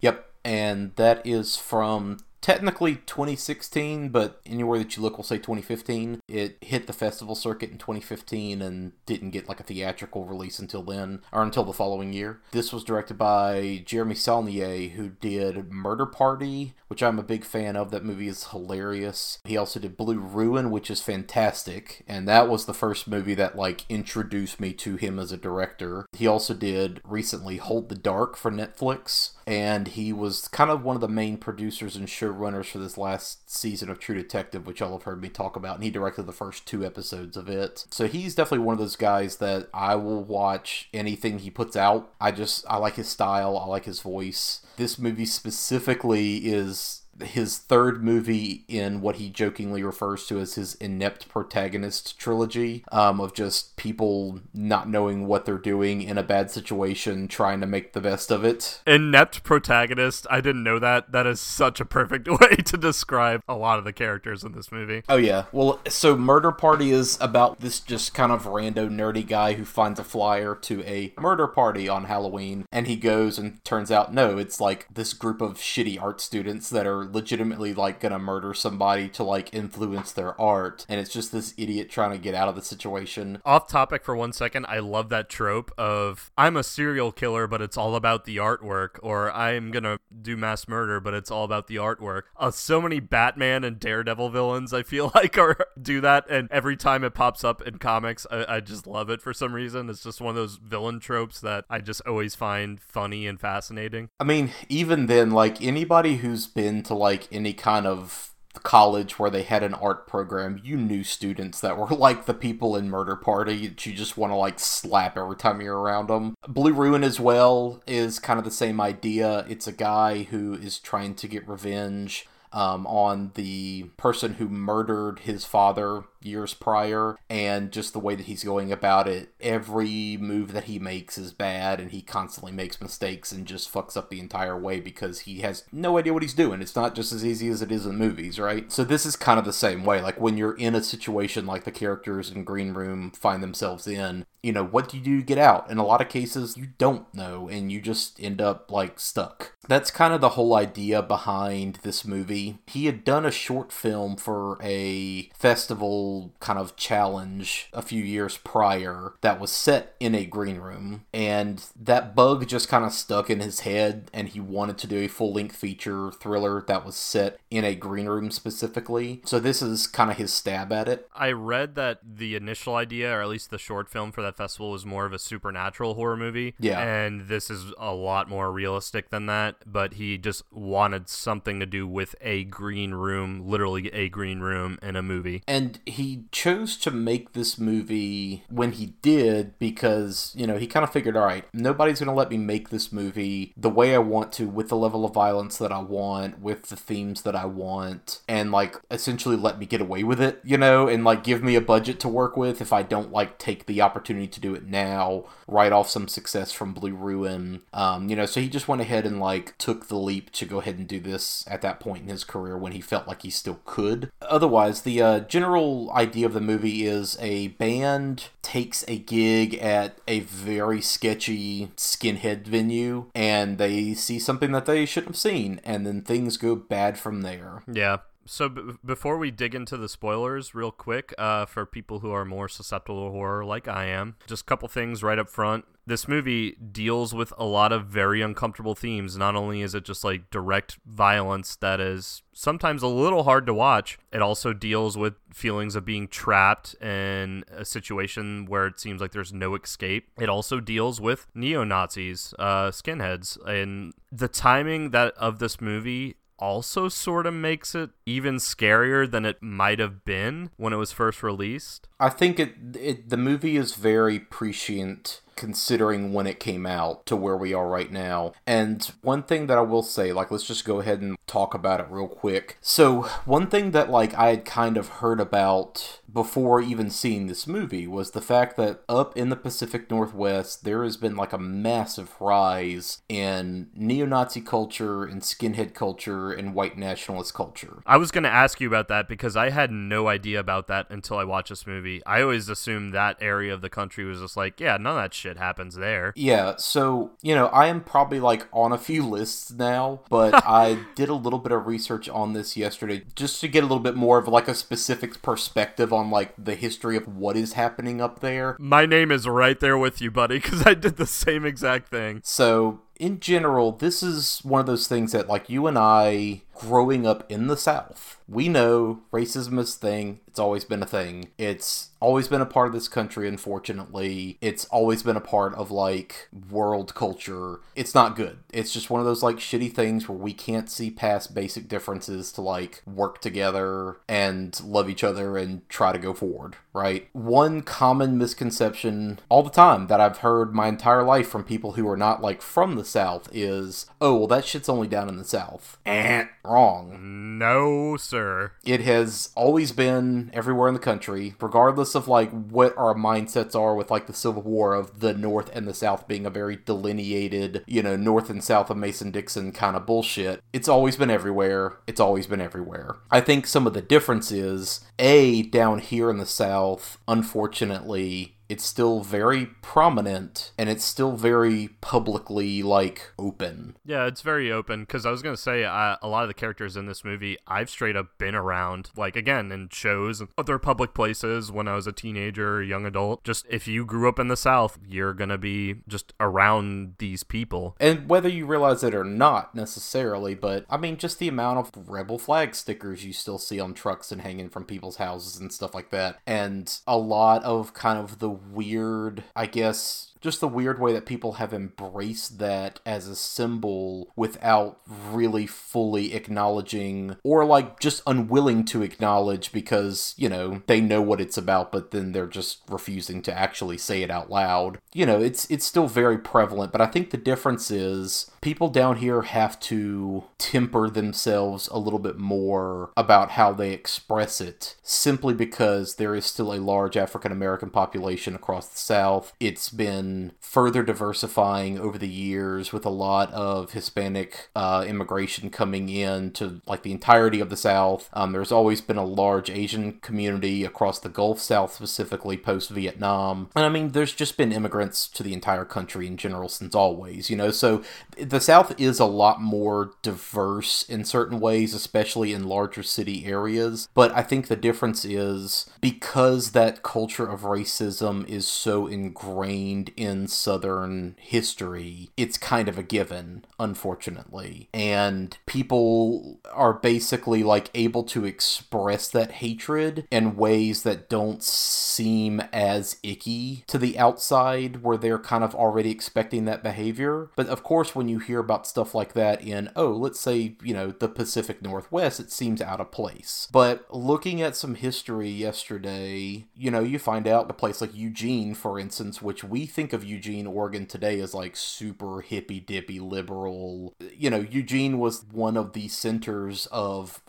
Yep, and that is from technically 2016, but anywhere that you look will say 2015. It hit the festival circuit in 2015 and didn't get like a theatrical release until then, or until the following year. This was directed by Jeremy Saulnier, who did Murder Party, which I'm a big fan of. That movie is hilarious. He also did Blue Ruin, which is fantastic, and that was the first movie that like introduced me to him as a director. He also did recently Hold the Dark for Netflix and he was kind of one of the main producers and showrunners for this last season of True Detective, which y'all have heard me talk about, and he directed the first two episodes of it. So he's definitely one of those guys that I will watch anything he puts out. I just I like his style, I like his voice. This movie specifically is his third movie in what he jokingly refers to as his inept protagonist trilogy um, of just people not knowing what they're doing in a bad situation trying to make the best of it. Inept protagonist. I didn't know that. That is such a perfect way to describe a lot of the characters in this movie. Oh yeah. Well so murder party is about this just kind of rando nerdy guy who finds a flyer to a murder party on halloween and he goes and turns out no it's like this group of shitty art students that are legitimately like gonna murder somebody to like influence their art, and it's just this idiot trying to get out of the situation. Off topic for one second, I love that trope of I'm a serial killer, but it's all about the artwork, or I'm gonna do mass murder, but it's all about the artwork. Uh, so many Batman and Daredevil villains, I feel like, are do that, and every time it pops up in comics, I, I just love it for some reason. It's just one of those villain tropes that I just always find funny and fascinating. I mean, even then, like anybody who's been to like any kind of college where they had an art program, you knew students that were like the people in Murder Party that you just want to like slap every time you're around them. Blue Ruin as well is kind of the same idea. It's a guy who is trying to get revenge um, on the person who murdered his father years prior and just the way that he's going about it every move that he makes is bad and he constantly makes mistakes and just fucks up the entire way because he has no idea what he's doing. It's not just as easy as it is in movies right? So this is kind of the same way. Like when you're in a situation like the characters in green room find themselves in you know what do you do to get out? In a lot of cases you don't know and you just end up like stuck. That's kind of the whole idea behind this movie. He had done a short film for a festival kind of challenge a few years prior that was set in a green room and that bug just kind of stuck in his head and he wanted to do a full-length feature thriller that was set in a green room specifically so this is kind of his stab at it I read that the initial idea, or at least the short film for that festival, was more of a supernatural horror movie. Yeah. And this is a lot more realistic than that, but he just wanted something to do with a green room, literally a green room in a movie. and he chose to make this movie when he did because you know he kind of figured all right nobody's going to let me make this movie the way i want to with the level of violence that i want with the themes that i want and like essentially let me get away with it you know and like give me a budget to work with if i don't like take the opportunity to do it now write off some success from blue ruin um, you know so he just went ahead and like took the leap to go ahead and do this at that point in his career when he felt like he still could. Otherwise the uh, general idea of the movie is a band takes a gig at a very sketchy skinhead venue and they see something that they shouldn't have seen and then things go bad from there Yeah. So b- before we dig into the spoilers, real quick, uh, for people who are more susceptible to horror, like I am, just a couple things right up front. This movie deals with a lot of very uncomfortable themes. Not only is it just like direct violence that is sometimes a little hard to watch, it also deals with feelings of being trapped in a situation where it seems like there's no escape. It also deals with neo Nazis, uh, skinheads, and the timing that of this movie also sort of makes it even scarier than it might have been when it was first released. I think it, it the movie is very prescient considering when it came out to where we are right now. And one thing that I will say, like let's just go ahead and talk about it real quick. So, one thing that like I had kind of heard about before even seeing this movie was the fact that up in the Pacific Northwest there has been like a massive rise in neo-Nazi culture and skinhead culture and white nationalist culture. I was going to ask you about that because I had no idea about that until I watched this movie. I always assumed that area of the country was just like, yeah, none of that shit happens there. Yeah, so, you know, I am probably like on a few lists now, but I did a little bit of research on this yesterday just to get a little bit more of like a specific perspective on like the history of what is happening up there. My name is right there with you, buddy, because I did the same exact thing. So, in general, this is one of those things that like you and I growing up in the South, we know racism is a thing. It's always been a thing. It's always been a part of this country, unfortunately. It's always been a part of like world culture. It's not good. It's just one of those like shitty things where we can't see past basic differences to like work together and love each other and try to go forward, right? One common misconception all the time that I've heard my entire life from people who are not like from the South is, oh, well, that shit's only down in the South. Eh, wrong. No, sir. It has always been everywhere in the country, regardless of like what our mindsets are with like the Civil War of the North and the South being a very delineated, you know, North and South of Mason Dixon kind of bullshit. It's always been everywhere. It's always been everywhere. I think some of the difference is A, down here in the South, unfortunately, it's still very prominent and it's still very publicly like open. Yeah, it's very open because I was gonna say uh, a lot of the characters in this movie I've straight up been around, like again in shows and other public places when I was a teenager, or young adult. Just if you grew up in the South, you're gonna be just around these people. And whether you realize it or not necessarily, but I mean, just the amount of rebel flag stickers you still see on trucks and hanging from people's houses and stuff like that, and a lot of kind of the weird, I guess, just the weird way that people have embraced that as a symbol without really fully acknowledging or like just unwilling to acknowledge because, you know, they know what it's about but then they're just refusing to actually say it out loud. You know, it's it's still very prevalent, but I think the difference is people down here have to temper themselves a little bit more about how they express it simply because there is still a large African American population across the South. It's been further diversifying over the years with a lot of Hispanic uh, immigration coming in to like the entirety of the South. Um, there's always been a large Asian community across the Gulf South, specifically post Vietnam. And I mean, there's just been immigrants to the entire country in general since always, you know. So the South is a lot more diverse in certain ways, especially in larger city areas. But I think the difference is because that culture of racism is so ingrained in Southern history, it's kind of a given, unfortunately. And people are basically like able to express that hatred in ways that don't seem as icky to the outside, where they're kind of already expecting that behavior. But of course, when you hear about stuff like that in, oh, let's say, you know, the Pacific Northwest, it seems out of place. But looking at some history yesterday, you know, you find out a place like Eugene, for instance, which we think of Eugene, Oregon today as like super hippy dippy liberal. You know, Eugene was one of the centers of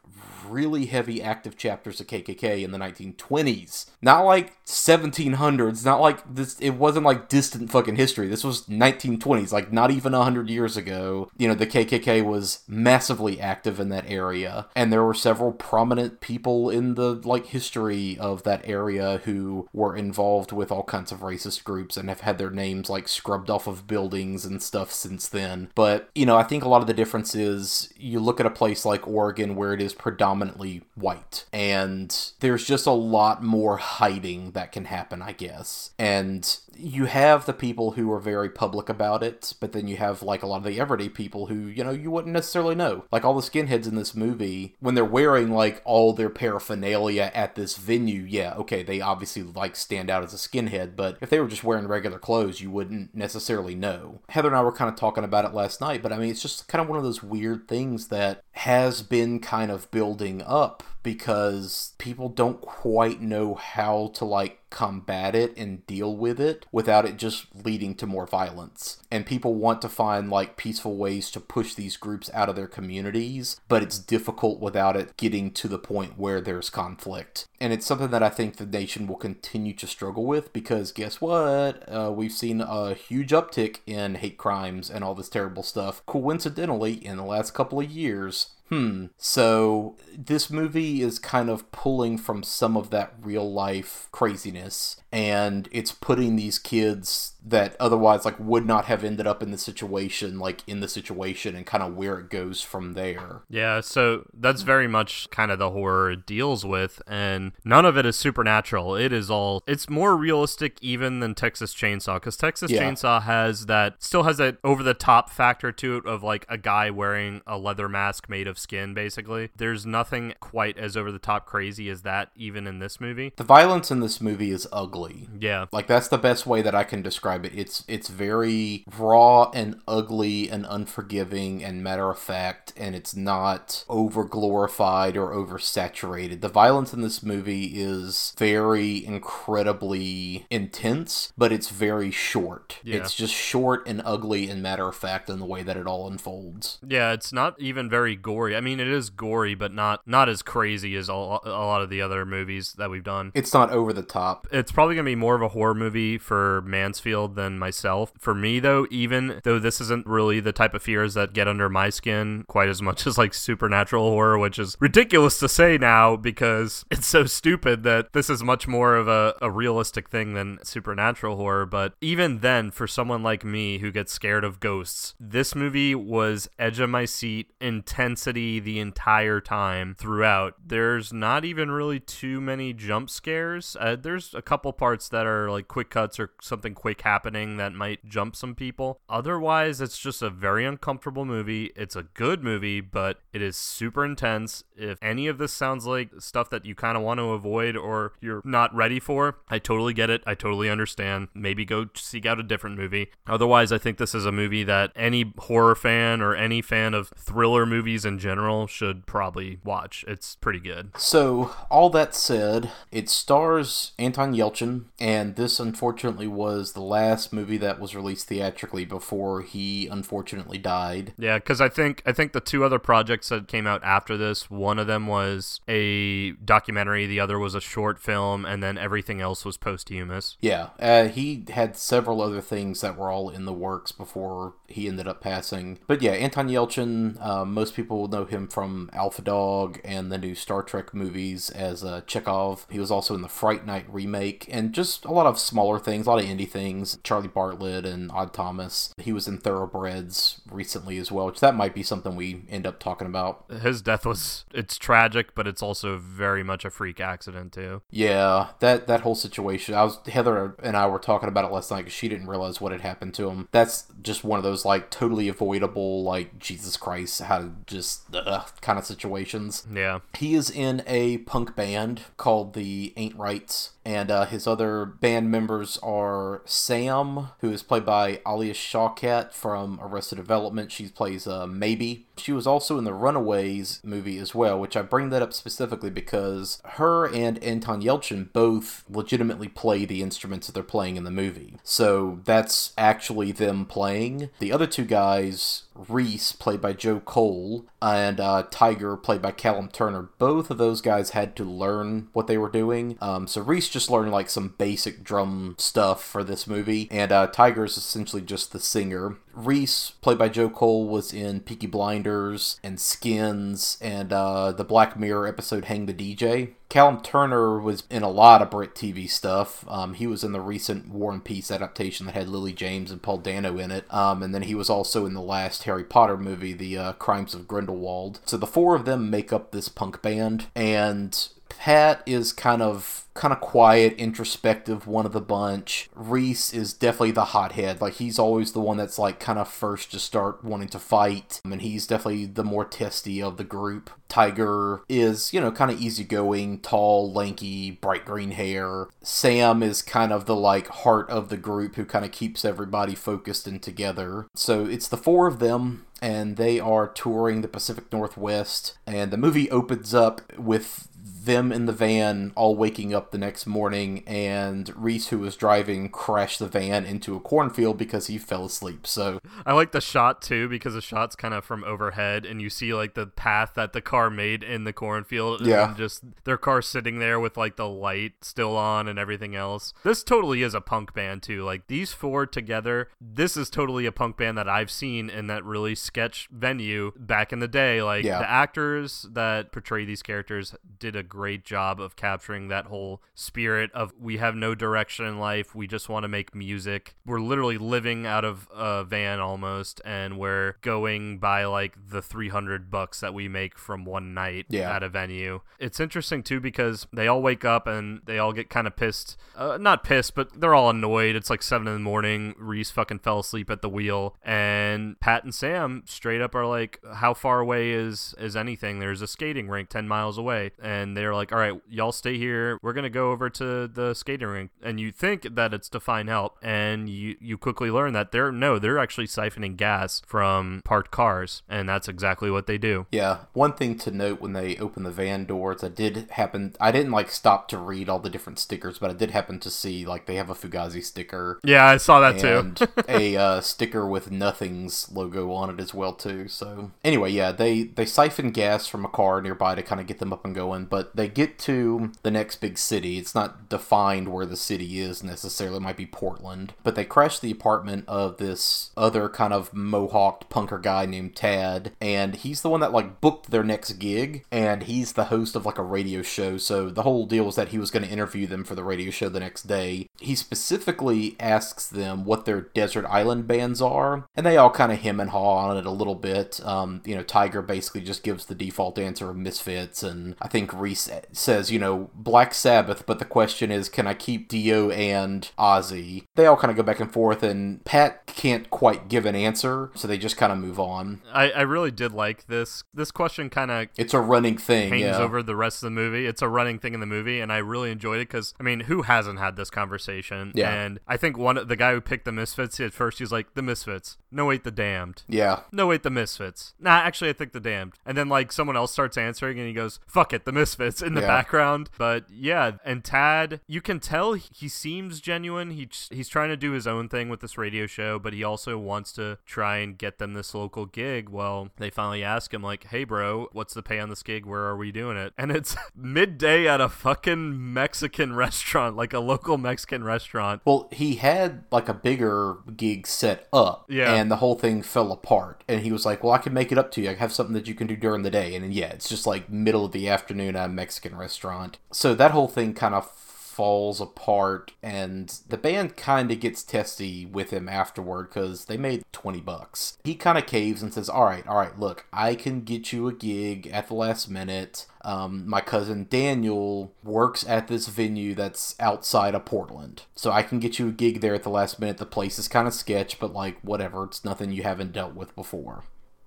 really heavy active chapters of KKK in the 1920s. Not like 1700s, not like this, it wasn't like distant fucking history. This was 1920s, like not even 100 years ago. You know, the KKK was massively active in that area, and there were several prominent people in the like history of that area who were involved with all kinds of racist groups and have had their names like scrubbed off of buildings and stuff since then. But, you know, I think a lot of the difference is you look at a place like Oregon where it is predominantly white. And there's just a lot more hiding that can happen, I guess. And you have the people who are very public about it, but then you have like a lot of the everyday people who, you know, you wouldn't necessarily know. Like all the skinheads in this movie, when they're wearing like all their paraphernalia at this venue, yeah, okay, they obviously like stand out as a skinhead, but if they were just wearing regular clothes, you wouldn't necessarily know. Heather and I were kind of talking about it last night, but I mean, it's just kind of one of those weird things that has been kind of building up because people don't quite know how to like combat it and deal with it without it just leading to more violence. And people want to find like peaceful ways to push these groups out of their communities, but it's difficult without it getting to the point where there's conflict. And it's something that I think the nation will continue to struggle with because guess what? Uh, we've seen a huge uptick in hate crimes and all this terrible stuff, coincidentally, in the last couple of years. Hmm. So this movie is kind of pulling from some of that real life craziness and it's putting these kids that otherwise like would not have ended up in the situation like in the situation and kind of where it goes from there. Yeah, so that's very much kind of the horror it deals with and none of it is supernatural. It is all it's more realistic even than Texas Chainsaw cuz Texas Yeah. Chainsaw has that still has that over the top factor to it of like a guy wearing a leather mask made of skin basically. There's nothing quite as over the top crazy as that even in this movie. The violence in this movie is ugly. Yeah. Like that's the best way that I can describe it. It's it's very raw and ugly and unforgiving and matter of fact and it's not over glorified or oversaturated. The violence in this movie is very incredibly intense, but it's very short. Yeah. It's just short and ugly and matter of fact in the way that it all unfolds. Yeah, it's not even very gory gory. I mean, it is gory, but not not as crazy as a, a lot of the other movies that we've done. It's not over the top. It's probably going to be more of a horror movie for Mansfield than myself. For me, though, even though this isn't really the type of fears that get under my skin quite as much as like supernatural horror, which is ridiculous to say now because it's so stupid that this is much more of a, a realistic thing than supernatural horror. But even then, for someone like me who gets scared of ghosts, this movie was edge of my seat, intensity the entire time throughout. There's not even really too many jump scares. Uh, there's a couple parts that are like quick cuts or something quick happening that might jump some people. Otherwise, it's just a very uncomfortable movie. It's a good movie, but it is super intense. If any of this sounds like stuff that you kind of want to avoid or you're not ready for, I totally get it. I totally understand. Maybe go seek out a different movie. Otherwise, I think this is a movie that any horror fan or any fan of thriller movies in general should probably watch. It's pretty good. So, all that said, it stars Anton Yelchin, and this unfortunately was the last movie that was released theatrically before he unfortunately died. Yeah, because I think I think the two other projects that came out after this, one of them was a documentary, the other was a short film, and then everything else was posthumous. Yeah, uh, he had several other things that were all in the works before he ended up passing. But yeah, Anton Yelchin, uh, most people know him from Alpha Dog and the new Star Trek movies as uh, Chekov. He was also in the Fright Night remake and just a lot of smaller things, a lot of indie things. Charlie Bartlett and Odd Thomas. He was in Thoroughbreds recently as well, which that might be something we end up talking about. His death was it's tragic, but it's also very much a freak accident too. Yeah, that that whole situation. I was Heather and I were talking about it last night because she didn't realize what had happened to him. That's just one of those like totally avoidable, like Jesus Christ, how to just uh, kind of situations. Yeah, he is in a punk band called the Ain't Rights and uh, his other band members are Sam, who is played by Alia Shawkat from Arrested Development. She plays uh, Maeby. She was also in the Runaways movie as well, which I bring that up specifically because her and Anton Yelchin both legitimately play the instruments that they're playing in the movie. So that's actually them playing. The other two guys, Reese, played by Joe Cole, and uh, Tiger, played by Callum Turner, both of those guys had to learn what they were doing. Um, so Reese just learned like some basic drum stuff for this movie, and uh, Tiger is essentially just the singer. Reese, played by Joe Cole, was in Peaky Blinders and Skins and uh, the Black Mirror episode Hang the DJ. Callum Turner was in a lot of Brit TV stuff. Um, he was in the recent War and Peace adaptation that had Lily James and Paul Dano in it. Um, and then he was also in the last Harry Potter movie, The uh, Crimes of Grindelwald. So the four of them make up this punk band, and Pat is kind of kind of quiet, introspective one of the bunch. Reese is definitely the hothead. Like he's always the one that's like kind of first to start wanting to fight, and he's definitely the more testy of the group. Tiger is, you know, kind of easygoing, tall, lanky, bright green hair. Sam is kind of the like heart of the group who kind of keeps everybody focused and together. So it's the four of them and they are touring the Pacific Northwest and the movie opens up with them in the van all waking up the next morning and Reese who was driving crashed the van into a cornfield because he fell asleep. So I like the shot too because the shot's kind of from overhead and you see like the path that the car made in the cornfield yeah. and just their car sitting there with like the light still on and everything else. This totally is a punk band too. Like these four together, this is totally a punk band that I've seen in that really sketch venue back in the day. Like yeah. the actors that portray these characters did a great job of capturing that whole spirit of we have no direction in life. We just want to make music. We're literally living out of a van almost, and we're going by like the 300 bucks that we make from one night yeah. at a venue. It's interesting too because they all wake up and they all get kind of pissed. Uh, not pissed, but they're all annoyed. It's like 7 in the morning. Reese fucking fell asleep at the wheel. And Pat and Sam straight up are like, How far away is, is anything? There's a skating rink 10 miles away. And they're like, "All right, y'all stay here. We're gonna go over to the skating rink." And you think that it's to find help, and you you quickly learn that they're no, they're actually siphoning gas from parked cars, and that's exactly what they do. Yeah, one thing to note when they open the van doors, I did happen. I didn't like stop to read all the different stickers, but I did happen to see like they have a Fugazi sticker Yeah, I saw that and too. a uh, sticker with Nothing's logo on it as well too. So anyway, yeah, they they siphon gas from a car nearby to kind of get them up and going, but they get to the next big city. It's not defined where the city is necessarily. It might be Portland, but they crash the apartment of this other kind of mohawked punker guy named Tad, and he's the one that like booked their next gig, and he's the host of like a radio show. So the whole deal was that he was going to interview them for the radio show the next day. He specifically asks them what their desert island bands are, and they all kind of hem and haw on it a little bit. Um, you know, Tiger basically just gives the default answer of Misfits, and I think Reese says, you know, Black Sabbath, but the question is, can I keep Dio and Ozzy? They all kind of go back and forth, and Pat can't quite give an answer, so they just kind of move on. I, I really did like this. This question kind of It's a running thing, hangs yeah. over the rest of the movie. It's a running thing in the movie, and I really enjoyed it because I mean, who hasn't had this conversation? Yeah. And I think one the guy who picked the Misfits at first, he's like the Misfits. No, wait, the Damned. yeah. No, wait, the Misfits. Nah, actually, I think the Damned. And then like someone else starts answering, and he goes, "Fuck it, the Misfits" in the Yeah. background. But yeah, and Tad, you can tell he seems genuine. He he's trying to do his own thing with this radio show, but he also wants to try and get them this local gig. Well, they finally ask him like, "Hey, bro, what's the pay on this gig? Where are we doing it?" And it's midday at a fucking Mexican restaurant, like a local Mexican restaurant. Well, he had like a bigger gig set up, Yeah. and the whole thing fell apart. And he was like, "Well, I can make it up to you. I have something that you can do during the day." And then, yeah, it's just like middle of the afternoon Mexican restaurant. So that whole thing kind of falls apart, and the band kind of gets testy with him afterward because they made twenty bucks. He kind of caves and says, "All right, all right, look, I can get you a gig at the last minute." um, my cousin Daniel works at this venue that's outside of Portland. So I can get you a gig there at the last minute. The place is kind of sketch, but like, whatever. It's nothing you haven't dealt with before.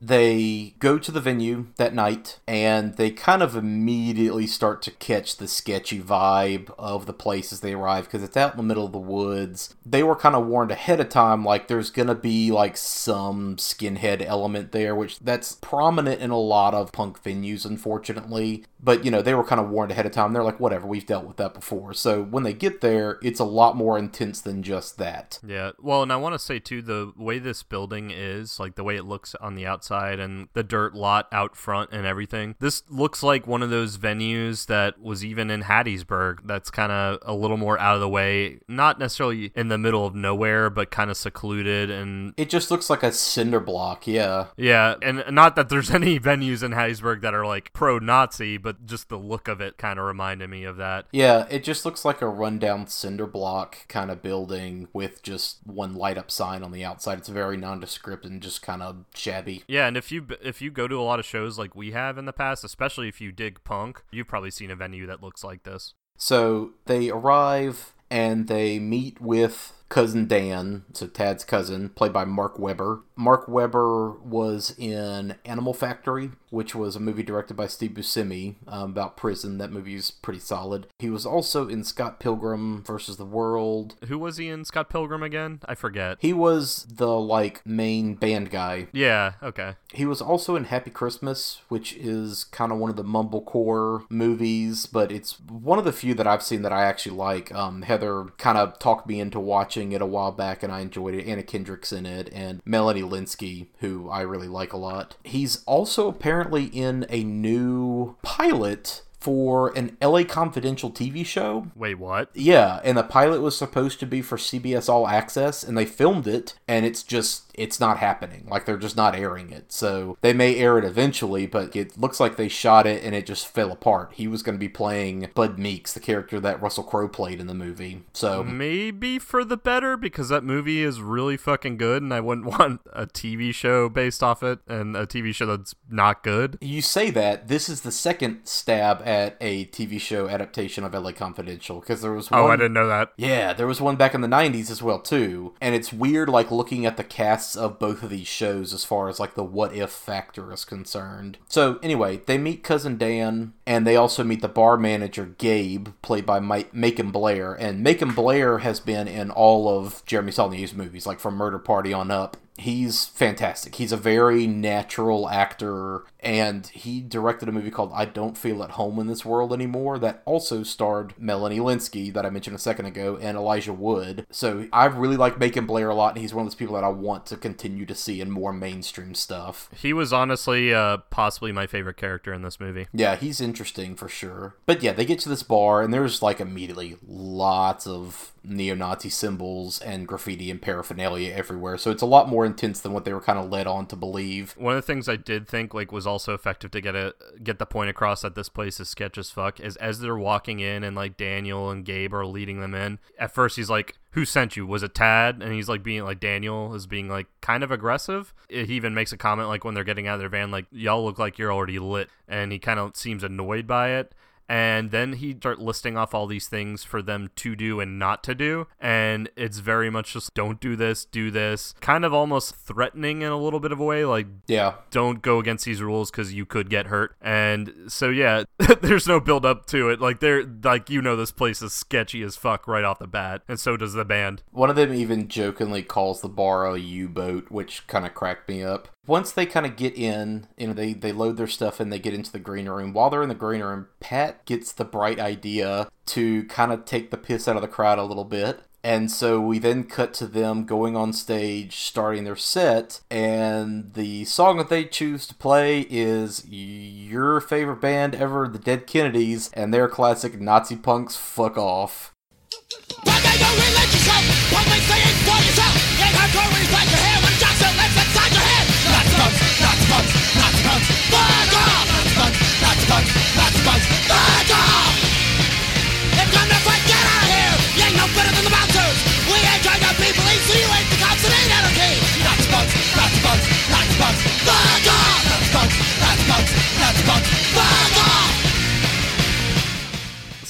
They go to the venue that night and they kind of immediately start to catch the sketchy vibe of the place as they arrive because it's out in the middle of the woods. They were kind of warned ahead of time like there's going to be like some skinhead element there, which that's prominent in a lot of punk venues, unfortunately. But you know, they were kind of warned ahead of time. They're like, whatever, we've dealt with that before. So when they get there, it's a lot more intense than just that. Yeah. Well, and I want to say too the way this building is, like the way it looks on the outside and the dirt lot out front and everything. This looks like one of those venues that was even in Hattiesburg that's kind of a little more out of the way, not necessarily in the middle of nowhere, but kind of secluded and It just looks like a cinder block, yeah. yeah, and not that there's any venues in Hattiesburg that are like pro-Nazi, but just the look of it kind of reminded me of that. Yeah, it just looks like a rundown cinder block kind of building with just one light up sign on the outside. It's very nondescript and just kind of shabby. Yeah, and if you if you go to a lot of shows like we have in the past, especially if you dig punk, you've probably seen a venue that looks like this. So they arrive and they meet with cousin Dan, so Tad's cousin, played by Mark Webber. Mark Webber was in Animal Factory, which was a movie directed by Steve Buscemi um, about prison. That movie is pretty solid. He was also in Scott Pilgrim versus the World. Who was he in Scott Pilgrim again? I forget. He was the like main band guy. Yeah, okay. He was also in Happy Christmas, which is kind of one of the mumblecore movies, but it's one of the few that I've seen that I actually like. Um, Heather kind of talked me into watching it a while back, and I enjoyed it. Anna Kendrick's in it, and Melanie Lynskey, who I really like a lot. He's also apparently in a new pilot for an LA Confidential TV show. Wait, what? Yeah, and the pilot was supposed to be for CBS All Access, and they filmed it, and it's just it's not happening. Like they're just not airing it. So they may air it eventually, but it looks like they shot it and it just fell apart. He was going to be playing Bud Meeks, the character that Russell Crowe played in the movie. So Maybe for the better because that movie is really fucking good, and I wouldn't want a TV show based off it and a TV show that's not good. you say that this is the second stab at a TV show adaptation of LA Confidential because there was one Oh, I didn't know that. Yeah, there was one back in the 90s as well too. And it's weird like looking at the cast of both of these shows as far as like the what if factor is concerned. So anyway, they meet cousin Dan, and they also meet the bar manager Gabe, played by Mike, Macon Blair, and Macon Blair has been in all of Jeremy Saulnier's movies, like from Murder Party on up he's fantastic. He's a very natural actor, and he directed a movie called I Don't Feel at Home in This World Anymore that also starred Melanie Lynskey, that I mentioned a second ago, and Elijah Wood. So I really like Macon Blair a lot, and he's one of those people that I want to continue to see in more mainstream stuff. He was honestly uh, possibly my favorite character in this movie. Yeah, he's interesting for sure. But yeah, they get to this bar, and there's like immediately lots of neo-Nazi symbols and graffiti and paraphernalia everywhere. So it's a lot more intense than what they were kind of led on to believe. One of the things I did think like was also effective to get a get the point across that this place is sketch as fuck is as they're walking in and like Daniel and Gabe are leading them in. At first he's like who sent you? Was it Tad? And he's like being like Daniel is being like kind of aggressive. He even makes a comment like when they're getting out of their van, like y'all look like you're already lit, and he kind of seems annoyed by it and then he start listing off all these things for them to do and not to do. And it's very much just don't do this do this. Kind of almost threatening in a little bit of a way like yeah. Don't go against these rules because you could get hurt. And so yeah there's no build up to it. Like they're like you know this place is sketchy as fuck right off the bat and so does the band. One of them even jokingly calls the bar a u-boat which kind of cracked me up once they kind of get in, you know, they, they load their stuff and they get into the green room. While they're in the green room, Pat gets the bright idea to kind of take the piss out of the crowd a little bit. And so we then cut to them going on stage, starting their set, and the song that they choose to play is your favorite band ever, the Dead Kennedys, and their classic Nazi punks fuck off.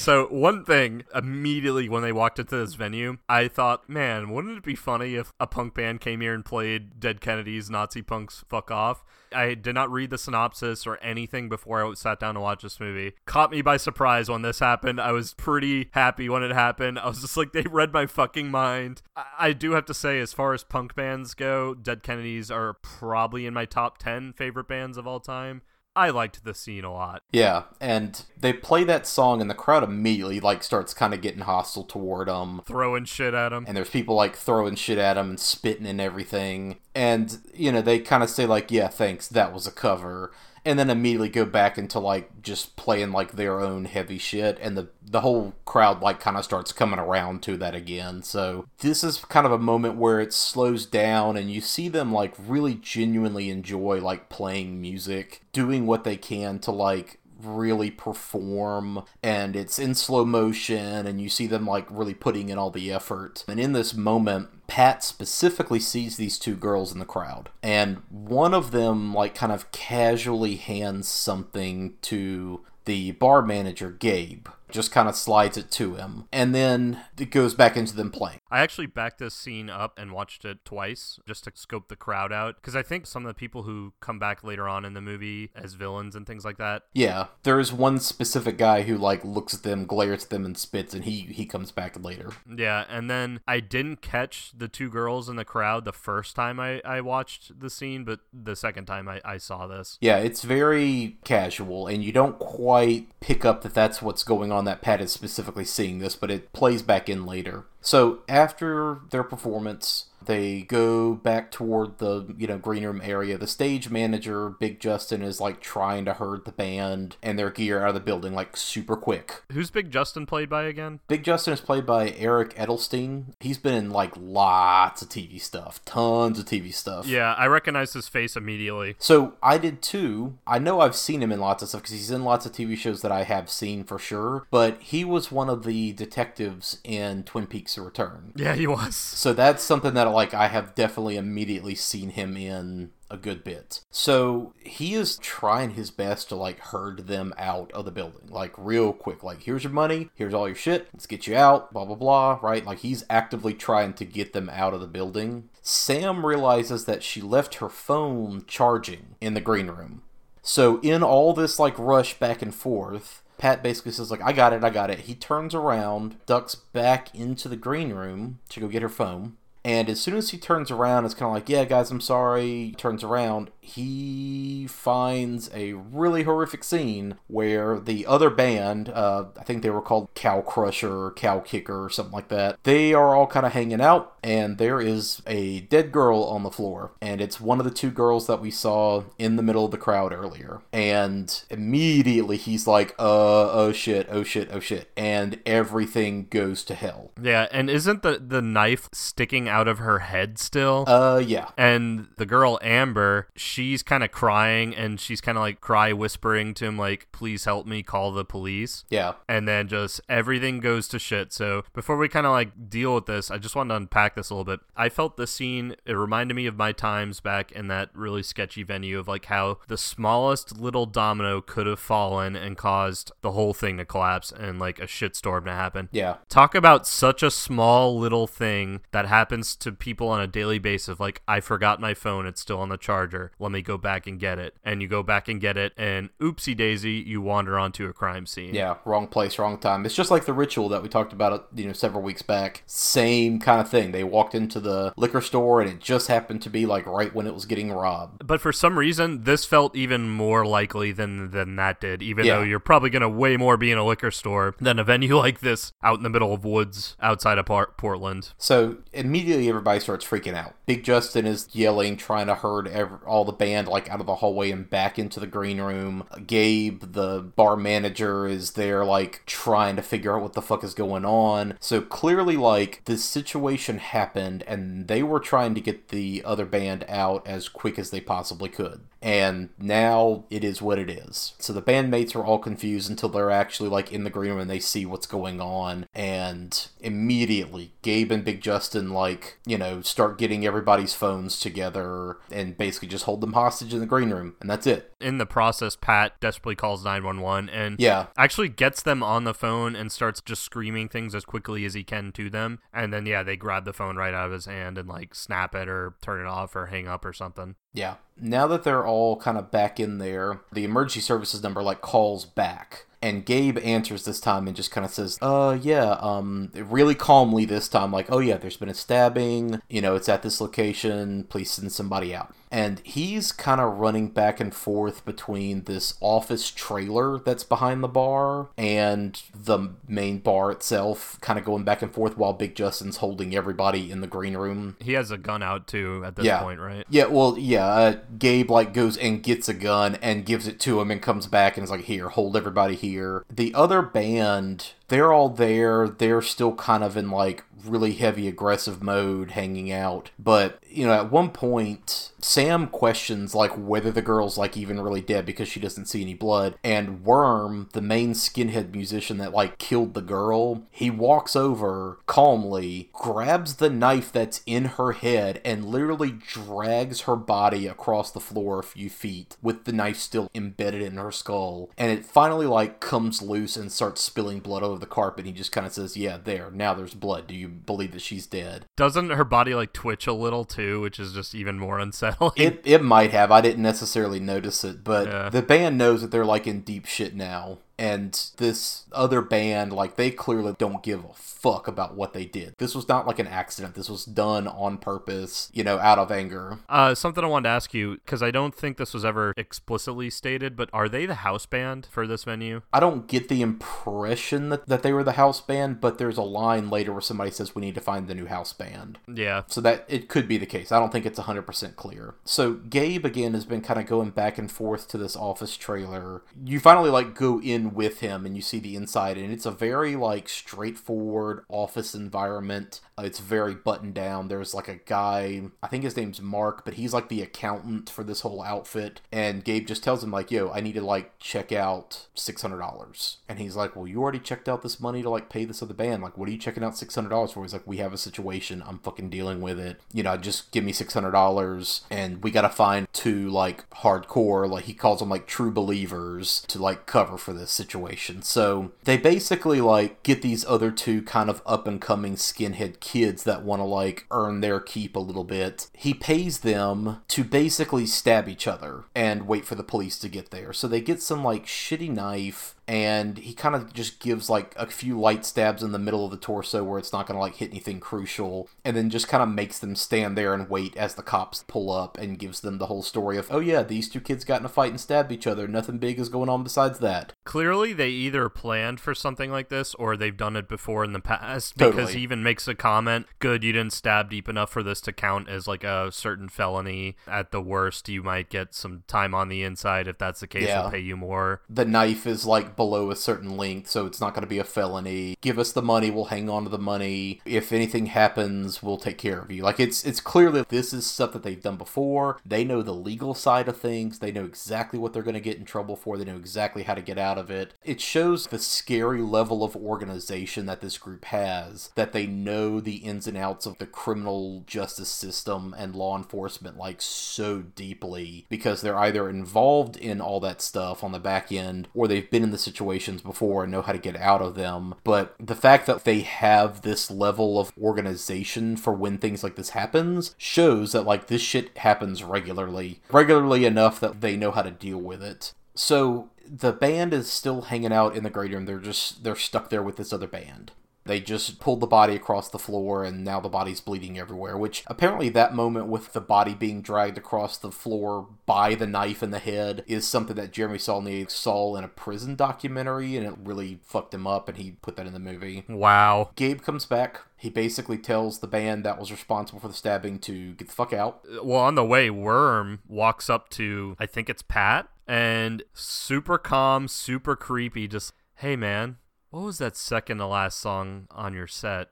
So one thing immediately when they walked into this venue, I thought, man, wouldn't it be funny if a punk band came here and played Dead Kennedys, Nazi punks, fuck off? I did not read the synopsis or anything before I sat down to watch this movie. Caught me by surprise when this happened. I was pretty happy when it happened. I was just like, they read my fucking mind. I, I do have to say, as far as punk bands go, Dead Kennedys are probably in my top 10 favorite bands of all time. I liked the scene a lot. Yeah, and they play that song, and the crowd immediately like starts kind of getting hostile toward them, throwing shit at them. And there's people like throwing shit at them and spitting and everything. And you know they kind of say like, "Yeah, thanks, that was a cover." And then immediately go back into like just playing like their own heavy shit and the the whole crowd like kind of starts coming around to that again so this is kind of a moment where it slows down and you see them like really genuinely enjoy like playing music doing what they can to like really perform and it's in slow motion and you see them like really putting in all the effort. And in this moment, Pat specifically sees these two girls in the crowd and one of them like kind of casually hands something to the bar manager Gabe just kind of slides it to him. And then it goes back into them playing. I actually backed this scene up and watched it twice just to scope the crowd out. Because I think some of the people who come back later on in the movie as villains and things like that. Yeah. There is one specific guy who like looks at them, glares at them, and spits, and he, he comes back later. Yeah. And then I didn't catch the two girls in the crowd the first time I, I watched the scene, but the second time I, I saw this. Yeah. It's very casual, and you don't quite pick up that that's what's going on that Pat is specifically seeing this, but it plays back in later. So after their performance, they go back toward the you know green room area. The stage manager big justin is like trying to herd the band and their gear out of the building like super quick. Who's big justin played by again? Big justin is played by eric edelstein. He's been in like lots of tv stuff tons of tv stuff. Yeah i recognize his face immediately. So i did too. I know i've seen him in lots of stuff because he's in lots of tv shows that i have seen for sure but he was one of the detectives in twin peaks return. Yeah he was. So that's something that a like I have definitely immediately seen him in a good bit. So he is trying his best to like herd them out of the building, like real quick. Like, here's your money, here's all your shit, let's get you out, blah blah blah, right? Like he's actively trying to get them out of the building. Sam realizes that she left her phone charging in the green room. So in all this like rush back and forth, Pat basically says like I got it, I got it. He turns around, ducks back into the green room to go get her phone. And as soon as he turns around, it's kind of like, yeah, guys, I'm sorry. He turns around, he finds a really horrific scene where the other band, uh, I think they were called Cow Crusher or Cow Kicker or something like that, they are all kind of hanging out, and there is a dead girl on the floor. And it's one of the two girls that we saw in the middle of the crowd earlier. And immediately he's like, uh, oh shit, oh shit, oh shit. And everything goes to hell. Yeah, and isn't the, the knife sticking out of her head still? Uh, yeah. And the girl Amber, she's kind of crying and she's kind of like cry whispering to him like, "Please help me, call the police." Yeah. And then just everything goes to shit. So before we kind of like deal with this, I just wanted to unpack this a little bit. I felt the scene. It reminded me of my times back in that really sketchy venue of like how the smallest little domino could have fallen and caused the whole thing to collapse and like a shitstorm to happen. Yeah. Talk about such a small little thing that happens to people on a daily basis. Like, I forgot my phone, it's still on the charger. Let me go back and get it. And you go back and get it, and oopsie daisy, you wander onto a crime scene. Yeah, wrong place, wrong time. It's just like the ritual that we talked about, you know, several weeks back. Same kind of thing. They walked into the liquor store, and it just happened to be like right when it was getting robbed. But for some reason, this felt even more likely than than that did. Even Yeah. though you're probably gonna way more be in a liquor store than a venue like this out in the middle of woods outside of Portland. So immediately everybody starts freaking out. Big Justin is yelling, trying to herd ev- all the band like out of the hallway and back into the green room. Gabe, the bar manager, is there like trying to figure out what the fuck is going on. So clearly, like this situation happened, and they were trying to get the other band out as quick as they possibly could. And now it is what it is. So the bandmates are all confused until they're actually like in the green room and they see what's going on. And immediately, Gabe and Big Justin, like, you know, start getting everybody's phones together and basically just hold them hostage in the green room. And that's it. In the process, Pat desperately calls 911 and Yeah. actually gets them on the phone and starts just screaming things as quickly as he can to them. And then, yeah, they grab the phone right out of his hand and like snap it or turn it off or hang up or something. Yeah. Now that they're all kind of back in there, the emergency services number like calls back. And Gabe answers this time and just kind of says, uh, yeah, um, really calmly this time, like, oh, yeah, there's been a stabbing, you know, it's at this location, please send somebody out. And he's kind of running back and forth between this office trailer that's behind the bar and the main bar itself, kind of going back and forth while Big Justin's holding everybody in the green room. He has a gun out too at this Yeah. point, right? Yeah, well, yeah. Uh, Gabe like goes and gets a gun and gives it to him and comes back and is like, "Here, hold everybody here." The other band, they're all there. They're still kind of in like really heavy aggressive mode, hanging out. But you know, at one point, Sam questions like whether the girl's like even really dead because she doesn't see any blood. And Worm, the main skinhead musician that like killed the girl, he walks over calmly, grabs the knife that's in her head, and literally drags her body across the floor a few feet with the knife still embedded in her skull. And it finally like comes loose and starts spilling blood over the carpet. He just kind of says, "Yeah, there. Now there's blood. Do you believe that she's dead?" Doesn't her body like twitch a little too, which is just even more unsettling? It it might have. I didn't necessarily notice it, but Yeah. the band knows that they're like in deep shit now. And this other band, like they clearly don't give a fuck about what they did. This was not like an accident. This was done on purpose, you know, out of anger. Uh, something I wanted to ask you because I don't think this was ever explicitly stated, but are they the house band for this venue? I don't get the impression that, that they were the house band, but there's a line later where somebody says we need to find the new house band. Yeah, So that it could be the case. I don't think it's 100% clear. So Gabe again has been kind of going back and forth to this office trailer. You finally like go in in with him and you see the inside and it's a very like straightforward office environment. Uh, it's very buttoned down. There's like a guy i think his name's mark but he's like the accountant for this whole outfit. And gabe just tells him like yo i need to like check out $600 and he's like well you already checked out this money to like pay this other band. Like what are you checking out $600 for? He's like we have a situation. I'm fucking dealing with it. You know just give me $600 and we gotta find two like hardcore like he calls them like true believers to like cover for this situation. So they basically like get these other two kind of up and coming skinhead kids that want to like earn their keep a little bit. He pays them to basically stab each other and wait for the police to get there. So they get some like shitty knife and he kind of just gives like a few light stabs in the middle of the torso where it's not going to like hit anything crucial and then just kind of makes them stand there and wait as the cops pull up and gives them the whole story of oh yeah these two kids got in a fight and stabbed each other nothing big is going on besides that Clearly, they either planned for something like this or they've done it before in the past because Totally. he even makes a comment good, you didn't stab deep enough for this to count as like a certain felony. At the worst, you might get some time on the inside. If that's the case, Yeah. we'll pay you more. the knife is like below a certain length, so it's not going to be a felony. Give us the money, we'll hang on to the money. If anything happens, we'll take care of you. Like it's it's clearly this is stuff that they've done before. They know the legal side of things. They know exactly what they're going to get in trouble for. They know exactly how to get out of it. It shows the scary level of organization that this group has. That they know the ins and outs of the criminal justice system and law enforcement like so deeply because they're either involved in all that stuff on the back end or they've been in the situations before and know how to get out of them. But the fact that they have this level of organization for when things like this happens shows that like this shit happens regularly. Regularly enough that they know how to deal with it. So the band is still hanging out in the great room. They're just they're stuck there with this other band. They just pulled the body across the floor and now the body's bleeding everywhere, which apparently that moment with the body being dragged across the floor by the knife in the head is something that Jeremy Saulnier saw in a prison documentary and it really fucked him up and he put that in the movie. Wow. Gabe comes back. He basically tells the band that was responsible for the stabbing to get the fuck out. Well, on the way, Worm walks up to, I think it's Pat, and super calm, super creepy, just, hey man, what was that second to last song on your set?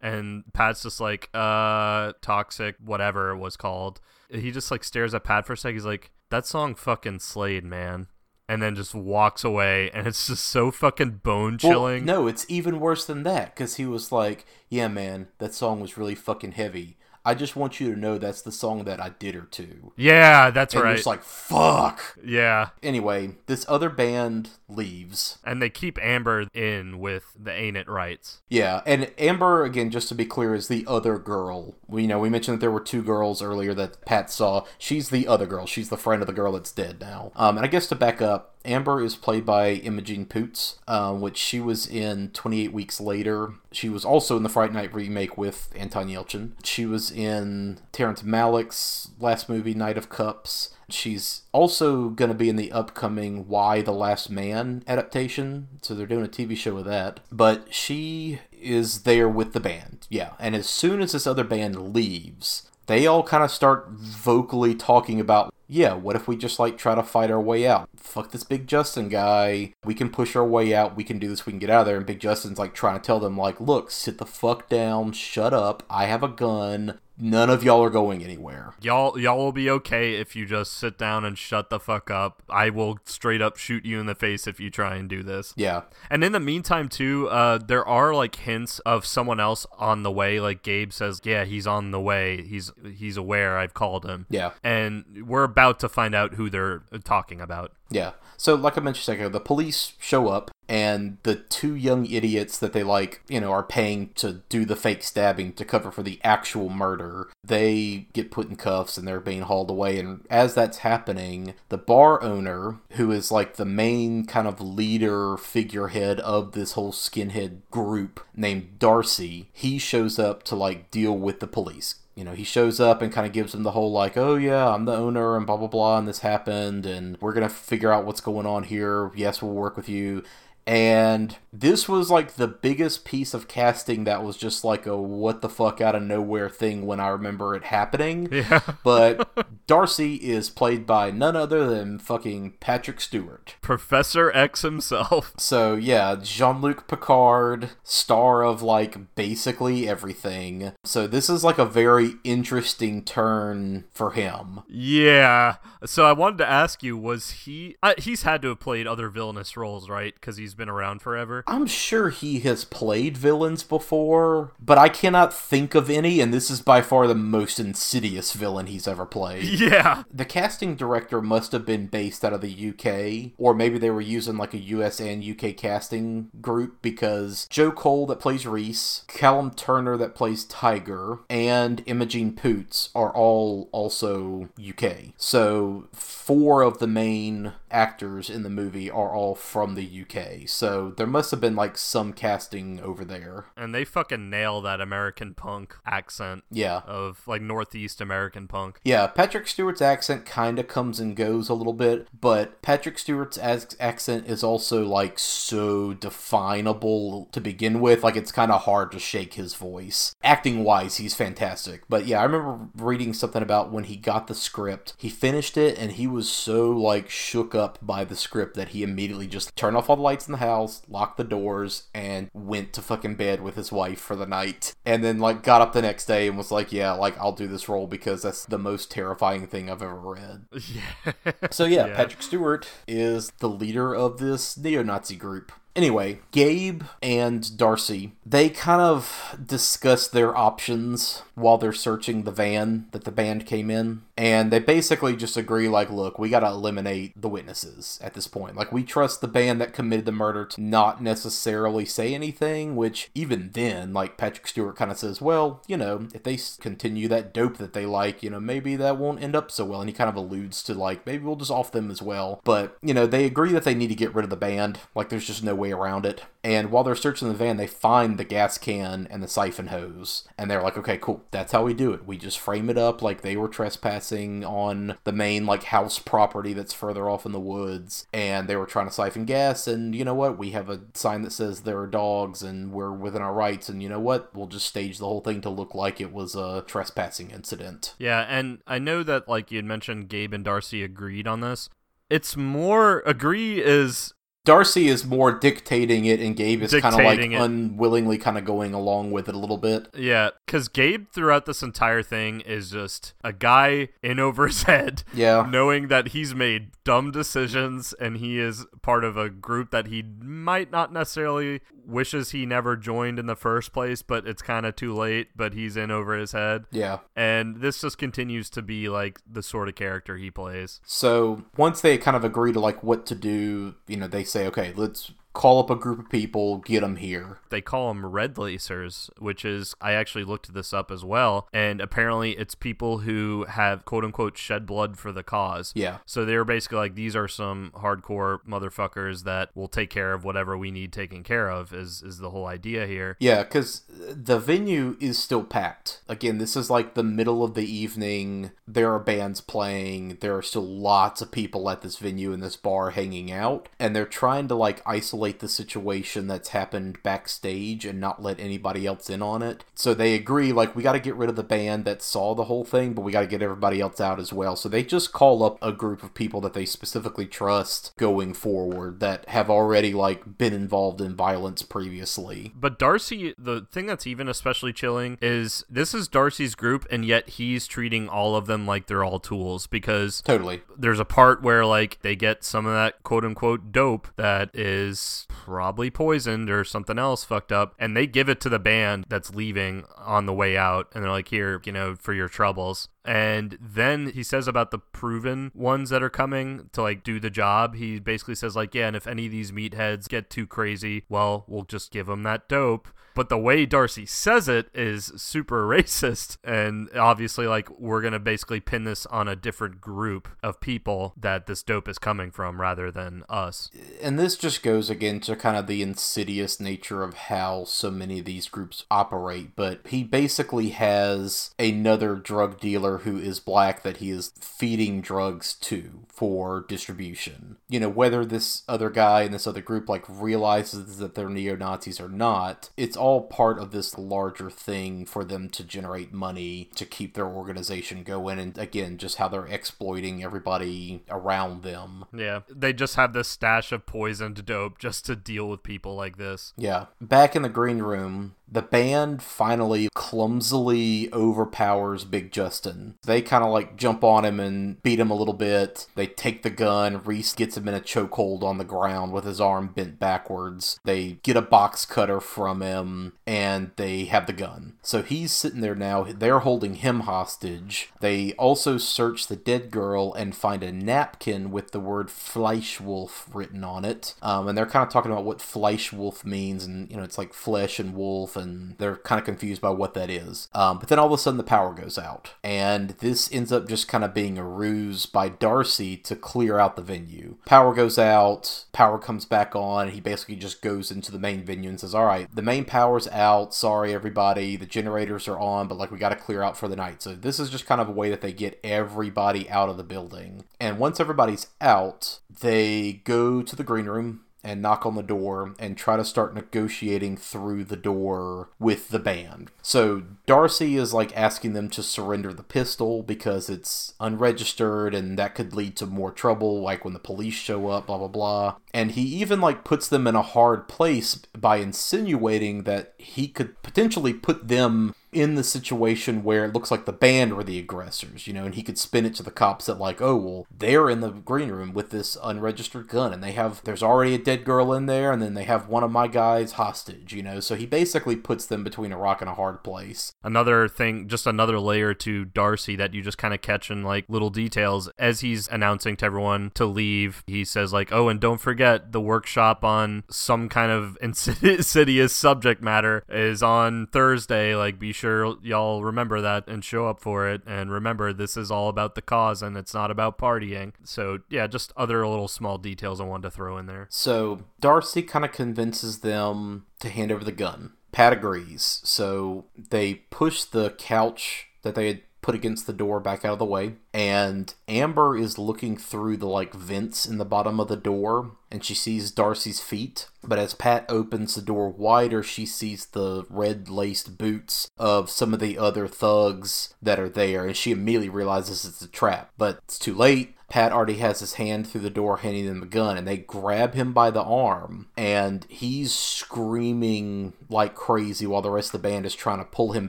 And Pat's just like, uh, toxic, whatever it was called. He just like stares at Pat for a sec. He's like, that song fucking slayed, man. And then just walks away, and it's just so fucking bone Well, chilling. no, it's even worse than that because he was like, "Yeah, man, that song was really fucking heavy. I just want you to know that's the song that I did her to." Yeah, that's and right. just like, "Fuck." yeah. Anyway, this other band leaves. And they keep Amber in with the Ain't It Rights. Yeah, and Amber again, just to be clear, is the other girl. We you know we mentioned that there were two girls earlier that Pat saw. She's the other girl. She's the friend of the girl that's dead now. Um, and I guess to back up, Amber is played by Imogen Poots, um, which she was in 28 Weeks Later. She was also in the Fright Night remake with Anton Yelchin. She was in Terrence Malick's last movie, Knight of Cups. She's also going to be in the upcoming Y: The Last Man adaptation. So they're doing a TV show with that. But she is there with the band. Yeah. And as soon as this other band leaves, they all kind of start vocally talking about, yeah, what if we just like try to fight our way out? Fuck this Big Justin guy. We can push our way out. We can do this. We can get out of there. And Big Justin's like trying to tell them, like, look, sit the fuck down. Shut up. I have a gun. None of y'all are going anywhere. Y'all y'all will be okay if you just sit down and shut the fuck up. I will straight up shoot you in the face if you try and do this. Yeah. And in the meantime too, uh there are like hints of someone else on the way. Like Gabe says, "Yeah, he's on the way. He's he's aware I've called him." Yeah. And we're about to find out who they're talking about. Yeah. So, like I mentioned a second ago, the police show up, and the two young idiots that they like, you know, are paying to do the fake stabbing to cover for the actual murder, they get put in cuffs and they're being hauled away. And as that's happening, the bar owner, who is like the main kind of leader figurehead of this whole skinhead group named Darcy, he shows up to like deal with the police you know, he shows up and kind of gives them the whole like, oh yeah, I'm the owner and blah blah blah, and this happened, and we're gonna figure out what's going on here. Yes, we'll work with you. And this was like the biggest piece of casting that was just like a what the fuck out of nowhere thing when I remember it happening. Yeah. But Darcy is played by none other than fucking Patrick Stewart. Professor X himself. So yeah, Jean Luc Picard, star of like basically everything. So this is like a very interesting turn for him. Yeah. So I wanted to ask you, was he? Uh, he's had to have played other villainous roles, right? Because he's been around forever. I'm sure he has played villains before, but I cannot think of any, and this is by far the most insidious villain he's ever played. Yeah. The casting director must have been based out of the UK, or maybe they were using like a US and UK casting group because Joe Cole that plays Reese, Callum Turner that plays Tiger, and Imogen Poots are all also UK. So four of the main actors in the movie are all from the UK. So there must have been like some casting over there. And they fucking nail that American punk accent Yeah. of like Northeast American punk. Yeah, Patrick Stewart's accent kind of comes and goes a little bit, but Patrick Stewart's as- accent is also like so definable to begin with. Like it's kind of hard to shake his voice. Acting wise, he's fantastic. But yeah, I remember reading something about when he got the script, he finished it and he was so like shook up by the script that he immediately just turned off all the lights in the house, locked the doors, and went to fucking bed with his wife for the night. And then like got up the next day and was like, yeah, like I'll do this role because that's the most terrifying thing I've ever read. Yeah. So yeah, Yeah. Patrick Stewart is the leader of this neo-Nazi group. Anyway, Gabe and Darcy, they kind of discuss their options while they're searching the van that the band came in. And they basically just agree, like, look, we gotta eliminate the witnesses at this point. Like, we trust the band that committed the murder to not necessarily say anything, which even then, like, Patrick Stewart kind of says, well, you know, if they continue that dope that they like, you know, maybe that won't end up so well. And he kind of alludes to, like, maybe we'll just off them as well. But, you know, they agree that they need to get rid of the band. Like, there's just no way around it. And while they're searching the van, they find the gas can and the siphon hose. And they're like, okay, cool. That's how we do it. We just frame it up like they were trespassing on the main, like, house property that's further off in the woods. And they were trying to siphon gas. And you know what? We have a sign that says there are dogs and we're within our rights. And you know what? We'll just stage the whole thing to look like it was a trespassing incident. Yeah, and I know that like you had mentioned Gabe and Darcy agreed on this. It's more agree is Darcy is more dictating it, and Gabe is kind of like it. unwillingly kind of going along with it a little bit. yeah, cuz Gabe throughout this entire thing is just a guy in over his head Yeah. knowing that he's made dumb decisions and he is part of a group that he might not necessarily wishes he never joined in the first place, but it's kind of too late, but he's in over his head. Yeah. And this just continues to be like the sort of character he plays. So once they kind of agree to like what to do, you know, they say, okay, let's call up a group of people, get them here. They call them red lacers, which is I actually looked this up as well, and apparently it's people who have quote unquote shed blood for the cause. Yeah. So they're basically like, these are some hardcore motherfuckers that will take care of whatever we need taken care of. Is is the whole idea here? Yeah, because the venue is still packed. Again, this is like the middle of the evening. There are bands playing. There are still lots of people at this venue in this bar hanging out. And they're trying to like isolate the situation that's happened backstage and not let anybody else in on it. So they agree, like, we got to get rid of the band that saw the whole thing, but we got to get everybody else out as well. So they just call up a group of people that they specifically trust going forward that have already like been involved in violence previously. But Darcy, the thing that's even especially chilling is this is Darcy's group, and yet he's treating all of them like they're all tools because Totally. there's a part where like they get some of that quote unquote dope that is probably poisoned or something else fucked up and they give it to the band that's leaving on the way out and they're like here you know for your troubles and then he says about the proven ones that are coming to like do the job he basically says like yeah and if any of these meatheads get too crazy well we'll just give them that dope but the way Darcy says it is super racist and obviously like we're going to basically pin this on a different group of people that this dope is coming from rather than us. And this just goes again to kind of the insidious nature of how so many of these groups operate. But he basically has another drug dealer who is black that he is feeding drugs to for distribution. You know, whether this other guy and this other group like realizes that they're neo Nazis or not, it's all part of this larger thing for them to generate money to keep their organization going. And again, just how they're exploiting everybody around them. Yeah, they just have this stash of poisoned dope just to deal with people like this. Yeah. Back in the green room, the band finally clumsily overpowers Big Justin. They kind of like jump on him and beat him a little bit. They take the gun. Reese gets him in a chokehold on the ground with his arm bent backwards. They get a box cutter from him and they have the gun. So he's sitting there now. They're holding him hostage. They also search the dead girl and find a napkin with the word Fleischwolf written on it. Um, and they're kind of talking about what Fleischwolf means. And, you know, it's like flesh and wolf and they're kind of confused by what that is. Um, but then all of a sudden the power goes out, and this ends up just kind of being a ruse by Darcy to clear out the venue. Power goes out, power comes back on, he basically just goes into the main venue and says, All right, the main power's out. Sorry, everybody. The generators are on, but like we got to clear out for the night. So this is just kind of a way that they get everybody out of the building. And once everybody's out, they go to the green room and knock on the door and try to start negotiating through the door with the band. So Darcy is like asking them to surrender the pistol because it's unregistered and that could lead to more trouble, like when the police show up, blah blah blah. And he even like puts them in a hard place by insinuating that he could potentially put them in the situation where it looks like the band were the aggressors, you know, and he could spin it to the cops that like, oh well, they're in the green room with this unregistered gun, and they have there's already a dead girl in there, and then they have one of my guys hostage, you know, so he basically puts them between a rock and a hard place. Another thing, just another layer to Darcy that you just kind of catch in like little details as he's announcing to everyone to leave. He says like, oh, and don't forget the workshop on some kind of insidious subject matter is on Thursday. Like, be sure sure y'all remember that and show up for it. And remember, this is all about the cause and it's not about partying. So, yeah, just other little small details I wanted to throw in there. So, Darcy kind of convinces them to hand over the gun. Pat agrees. So, they push the couch that they had put against the door back out of the way and amber is looking through the like vents in the bottom of the door and she sees darcy's feet but as pat opens the door wider she sees the red laced boots of some of the other thugs that are there and she immediately realizes it's a trap but it's too late Pat already has his hand through the door, handing them the gun, and they grab him by the arm, and he's screaming like crazy while the rest of the band is trying to pull him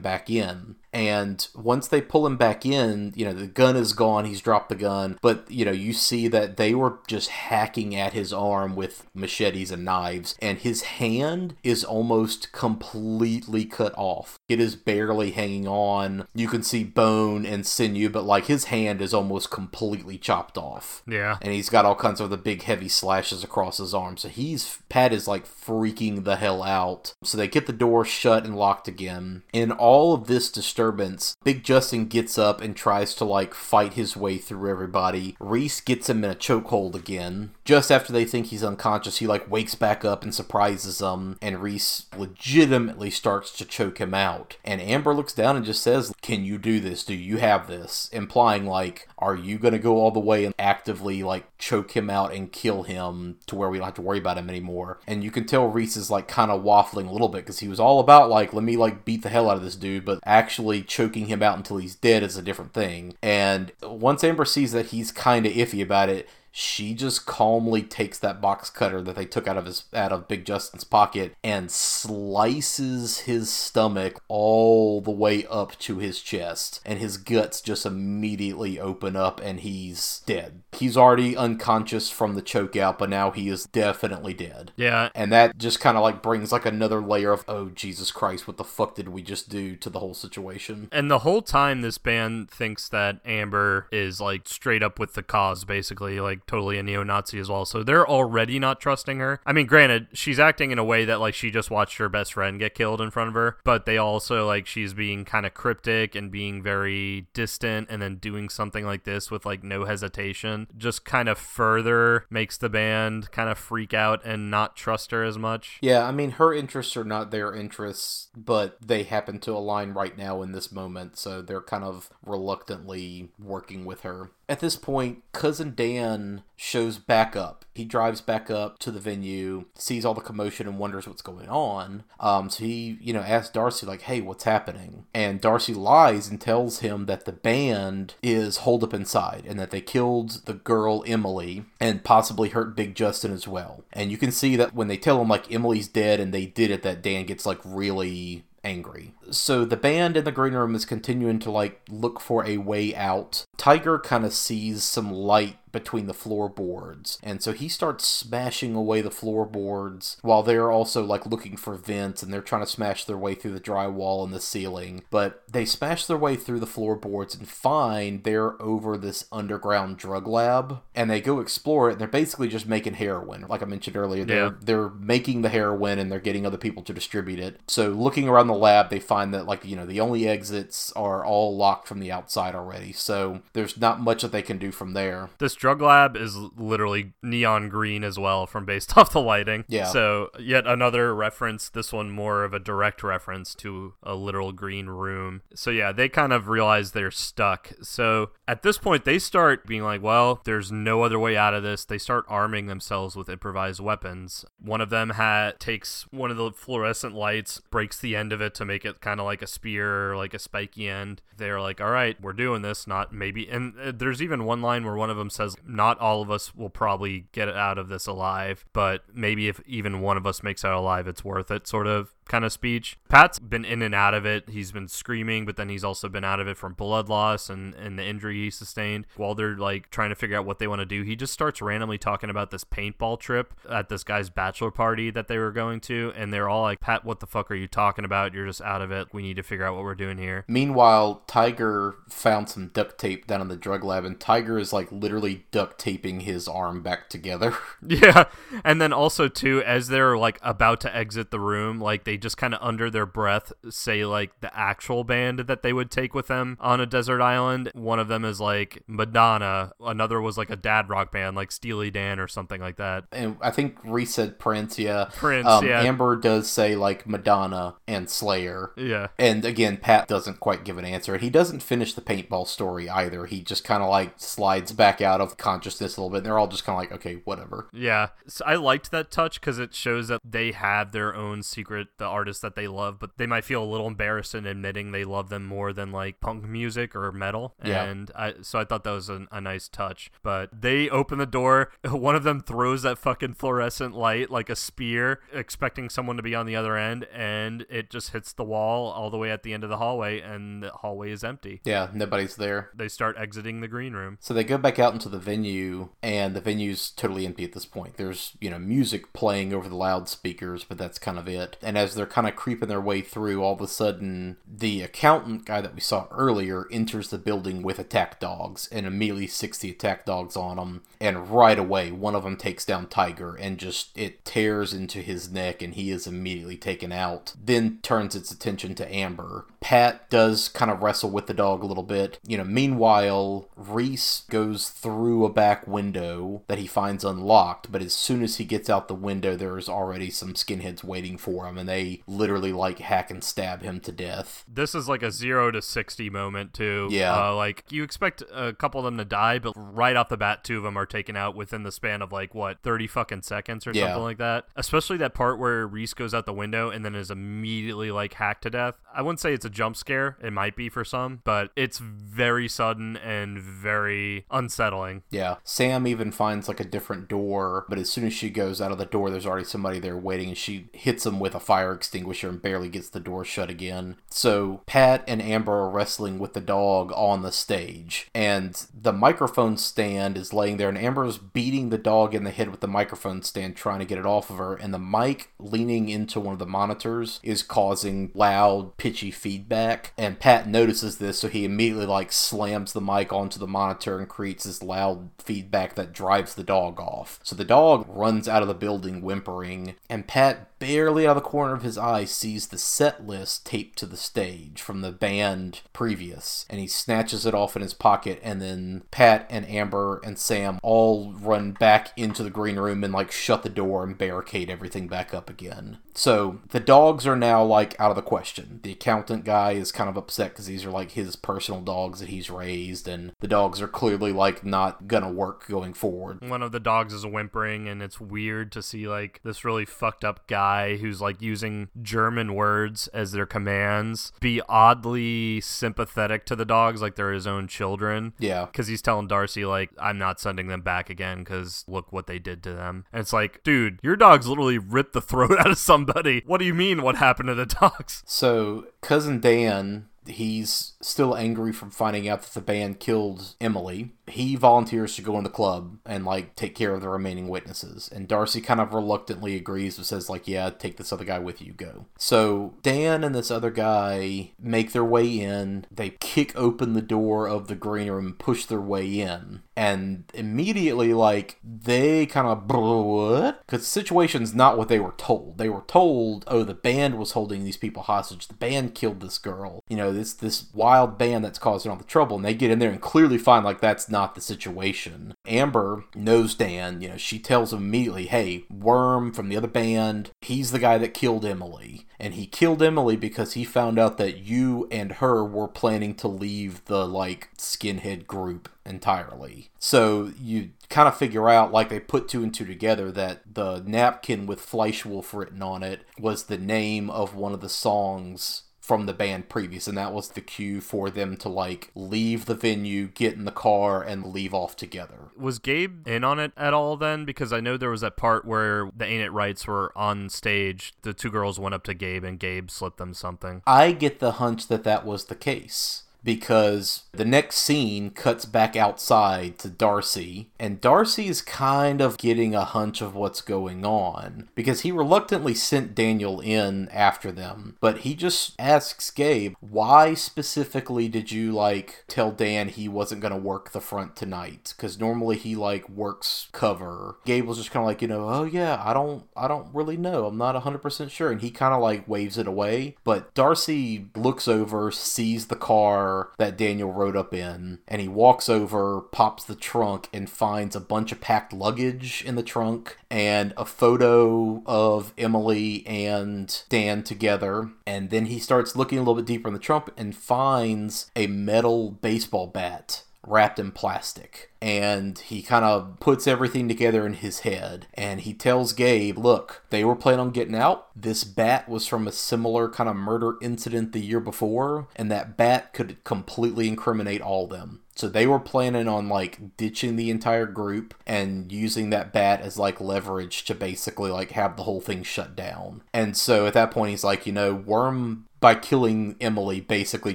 back in. And once they pull him back in, you know, the gun is gone, he's dropped the gun, but, you know, you see that they were just hacking at his arm with machetes and knives, and his hand is almost completely cut off. It is barely hanging on. You can see bone and sinew, but, like, his hand is almost completely chopped off. Yeah. And he's got all kinds of the big heavy slashes across his arm. So he's, Pat is, like, freaking the hell out. So they get the door shut and locked again. and all of this disturbance, Big Justin gets up and tries to like fight his way through everybody. Reese gets him in a chokehold again. Just after they think he's unconscious, he like wakes back up and surprises them, and Reese legitimately starts to choke him out. And Amber looks down and just says, Can you do this? Do you have this? Implying like, Are you gonna go all the way and actively like choke him out and kill him to where we don't have to worry about him anymore? And you can tell Reese is like kind of waffling a little bit because he was all about like, let me like beat the hell out of this dude, but actually choking him out until he's dead is a different thing. And once Amber sees that he's kind of iffy about it, she just calmly takes that box cutter that they took out of his out of Big Justin's pocket and slices his stomach all the way up to his chest and his guts just immediately open up and he's dead. He's already unconscious from the choke out, but now he is definitely dead. Yeah. And that just kind of like brings like another layer of oh Jesus Christ, what the fuck did we just do to the whole situation? And the whole time this band thinks that Amber is like straight up with the cause basically like like totally a neo-Nazi as well. So they're already not trusting her. I mean, granted, she's acting in a way that like she just watched her best friend get killed in front of her, but they also like she's being kind of cryptic and being very distant and then doing something like this with like no hesitation just kind of further makes the band kind of freak out and not trust her as much. Yeah, I mean, her interests are not their interests, but they happen to align right now in this moment, so they're kind of reluctantly working with her. At this point, Cousin Dan shows back up. He drives back up to the venue, sees all the commotion, and wonders what's going on. Um, so he, you know, asks Darcy, like, hey, what's happening? And Darcy lies and tells him that the band is holed up inside and that they killed the girl Emily and possibly hurt Big Justin as well. And you can see that when they tell him, like, Emily's dead and they did it, that Dan gets, like, really angry. So the band in the green room is continuing to like look for a way out. Tiger kind of sees some light between the floorboards. And so he starts smashing away the floorboards while they're also like looking for vents and they're trying to smash their way through the drywall and the ceiling. But they smash their way through the floorboards and find they're over this underground drug lab and they go explore it and they're basically just making heroin. Like I mentioned earlier, they're Yeah. they're making the heroin and they're getting other people to distribute it. So looking around the lab, they find that like, you know, the only exits are all locked from the outside already. So there's not much that they can do from there. This drug lab is literally neon green as well from based off the lighting. Yeah. So yet another reference, this one more of a direct reference to a literal green room. So yeah, they kind of realize they're stuck. So at this point they start being like, well, there's no other way out of this. They start arming themselves with improvised weapons. One of them ha- takes one of the fluorescent lights, breaks the end of it to make it kind of like a spear, like a spiky end. They're like, all right, we're doing this. Not maybe. And uh, there's even one line where one of them says, not all of us will probably get out of this alive, but maybe if even one of us makes out alive, it's worth it, sort of kind of speech. Pat's been in and out of it. He's been screaming, but then he's also been out of it from blood loss and, and the injury he sustained. While they're like trying to figure out what they want to do, he just starts randomly talking about this paintball trip at this guy's bachelor party that they were going to. And they're all like, Pat, what the fuck are you talking about? You're just out of it. We need to figure out what we're doing here. Meanwhile, Tiger found some duct tape down in the drug lab, and Tiger is like literally duct taping his arm back together. Yeah. And then also too, as they're like about to exit the room, like they just kind of under their breath say like the actual band that they would take with them on a desert island. One of them is like Madonna. Another was like a dad rock band like Steely Dan or something like that. and I think Reese said Prince, yeah. Prince, um, yeah. Amber does say like Madonna and Slayer. Yeah. And again, Pat doesn't quite give an answer. And he doesn't finish the paintball story either. He just kind of like slides back out of consciousness a little bit. And they're all just kind of like, okay, whatever. Yeah, so I liked that touch because it shows that they have their own secret, the artists that they love, but they might feel a little embarrassed in admitting they love them more than like punk music or metal. Yeah. And I, so I thought that was a, a nice touch. But they open the door. One of them throws that fucking fluorescent light like a spear, expecting someone to be on the other end, and it just hits the wall all the way at the end of the hallway, and the hallway is empty. Yeah, nobody's there. They start exiting the green room. So they go back out into the venue, and the venue's totally empty at this point. There's, you know, music playing over the loudspeakers, but that's kind of it. And as they're kind of creeping their way through, all of a sudden, the accountant guy that we saw earlier enters the building with attack dogs and immediately sticks the attack dogs on him. And right away, one of them takes down Tiger and just it tears into his neck, and he is immediately taken out. Then turns its attention to Amber. Pat does kind of wrestle with the dog a little bit. You know, meanwhile, Reese goes through a back window that he finds unlocked, but as soon as he gets out the window, there's already some skinheads waiting for him, and they literally like hack and stab him to death. this is like a zero to 60 moment too Yeah. uh, like you expect a couple of them to die but right off the bat two of them are taken out within the span of like what 30 fucking seconds or Yeah. something like that especially that part where reese goes out the window and then is immediately like hacked to death i wouldn't say it's a jump scare it might be for some but it's very sudden and very unsettling Yeah. Sam even finds like a different door, but as soon as she goes out of the door, there's already somebody there waiting, and she hits him with a fire extinguisher and barely gets the door shut again. So Pat and Amber are wrestling with the dog on the stage, and the microphone stand is laying there, and Amber's beating the dog in the head with the microphone stand, trying to get it off of her, and the mic leaning into one of the monitors is causing loud, pitchy feedback. And Pat notices this, so he immediately like slams the mic onto the monitor and creates this loud feedback that drives the dog off. So the dog runs out of the building whimpering, and Pat barely out of the corner of his eye sees the set list taped to the stage from the band previous and he snatches it off in his pocket and then pat and amber and sam all run back into the green room and like shut the door and barricade everything back up again. So the dogs are now like out of the question. The accountant guy is kind of upset because these are like his personal dogs that he's raised and the dogs are clearly like not gonna work going forward. One of the dogs is whimpering, and it's weird to see like this really fucked up guy who's like using German words as their commands be oddly sympathetic to the dogs, like they're his own children. yeah Because he's telling Darcy, like, I'm not sending them back again because look what they did to them. And it's like, dude, your dogs literally ripped the throat out of somebody. What do you mean, what happened to the dogs? So, cousin Dan, he's still angry from finding out that the band killed Emily. He volunteers to go in the club and like take care of the remaining witnesses. And Darcy kind of reluctantly agrees and says like, "Yeah, take this other guy with you. Go." So, Dan and this other guy make their way in. They kick open the door of the green room, push their way in. And immediately like they kind of what? Cuz the situation's not what they were told. They were told, "Oh, the band was holding these people hostage. The band killed this girl." You know, this this wild band that's causing all the trouble. And they get in there and clearly find like that's not the situation. Amber knows Dan. You know, she tells him immediately, "Hey, Worm from the other band, he's the guy that killed Emily." And he killed Emily because he found out that you and her were planning to leave the like skinhead group entirely. So you kind of figure out, like they put two and two together, that the napkin with Fleischwolf written on it was the name of one of the songs from the band previous, and that was the cue for them to like leave the venue, get in the car, and leave off together. Was Gabe in on it at all then? Because I know there was that part where the Ain't It Rights were on stage. The two girls went up to Gabe and Gabe slipped them something. I get the hunch that that was the case because the next scene cuts back outside to Darcy, and Darcy is kind of getting a hunch of what's going on because he reluctantly sent Daniel in after them, but he just asks Gabe, Why specifically did you like tell Dan he wasn't going to work the front tonight? Because normally he like works cover. Gabe was just kind of like, you know, oh yeah, I don't, I don't really know. I'm not 100% sure. And he kind of like waves it away, but Darcy looks over, sees the car that Daniel rode up in, and he walks over, pops the trunk, and finds a bunch of packed luggage in the trunk and a photo of Emily and Dan together. And then he starts looking a little bit deeper in the trunk and finds a metal baseball bat wrapped in plastic. And he kind of puts everything together in his head. And he tells Gabe, look, they were planning on getting out. This bat was from a similar kind of murder incident the year before. And that bat could completely incriminate all of them. So they were planning on like ditching the entire group and using that bat as like leverage to basically like have the whole thing shut down. And so at that point he's like, you know, Worm by killing Emily basically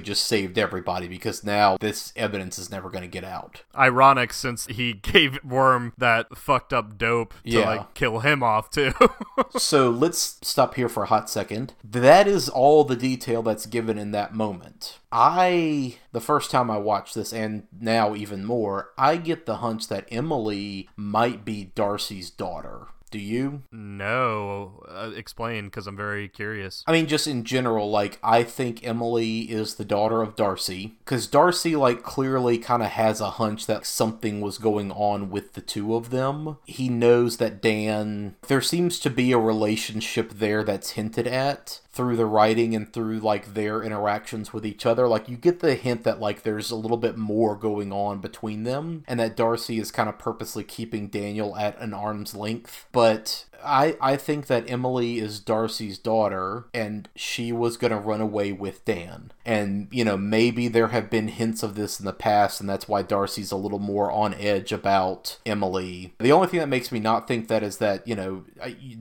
just saved everybody because now this evidence is never going to get out. Ironic since he gave Werm that fucked up dope to Yeah. like kill him off too. so let's stop here for a hot second. That is all the detail that's given in that moment. I, the first time I watched this, and now even more, I get the hunch that Emily might be Darcy's daughter. Do you? no, uh, explain because I'm very curious. I mean, just in general, like, I think Emily is the daughter of Darcy. Because Darcy, like, clearly kind of has a hunch that something was going on with the two of them. He knows that Dan, there seems to be a relationship there that's hinted at through the writing and through like their interactions with each other like you get the hint that like there's a little bit more going on between them and that Darcy is kind of purposely keeping Daniel at an arm's length. But I, I think that Emily is Darcy's daughter and she was going to run away with Dan. And, you know, maybe there have been hints of this in the past, and that's why Darcy's a little more on edge about Emily. The only thing that makes me not think that is that, you know,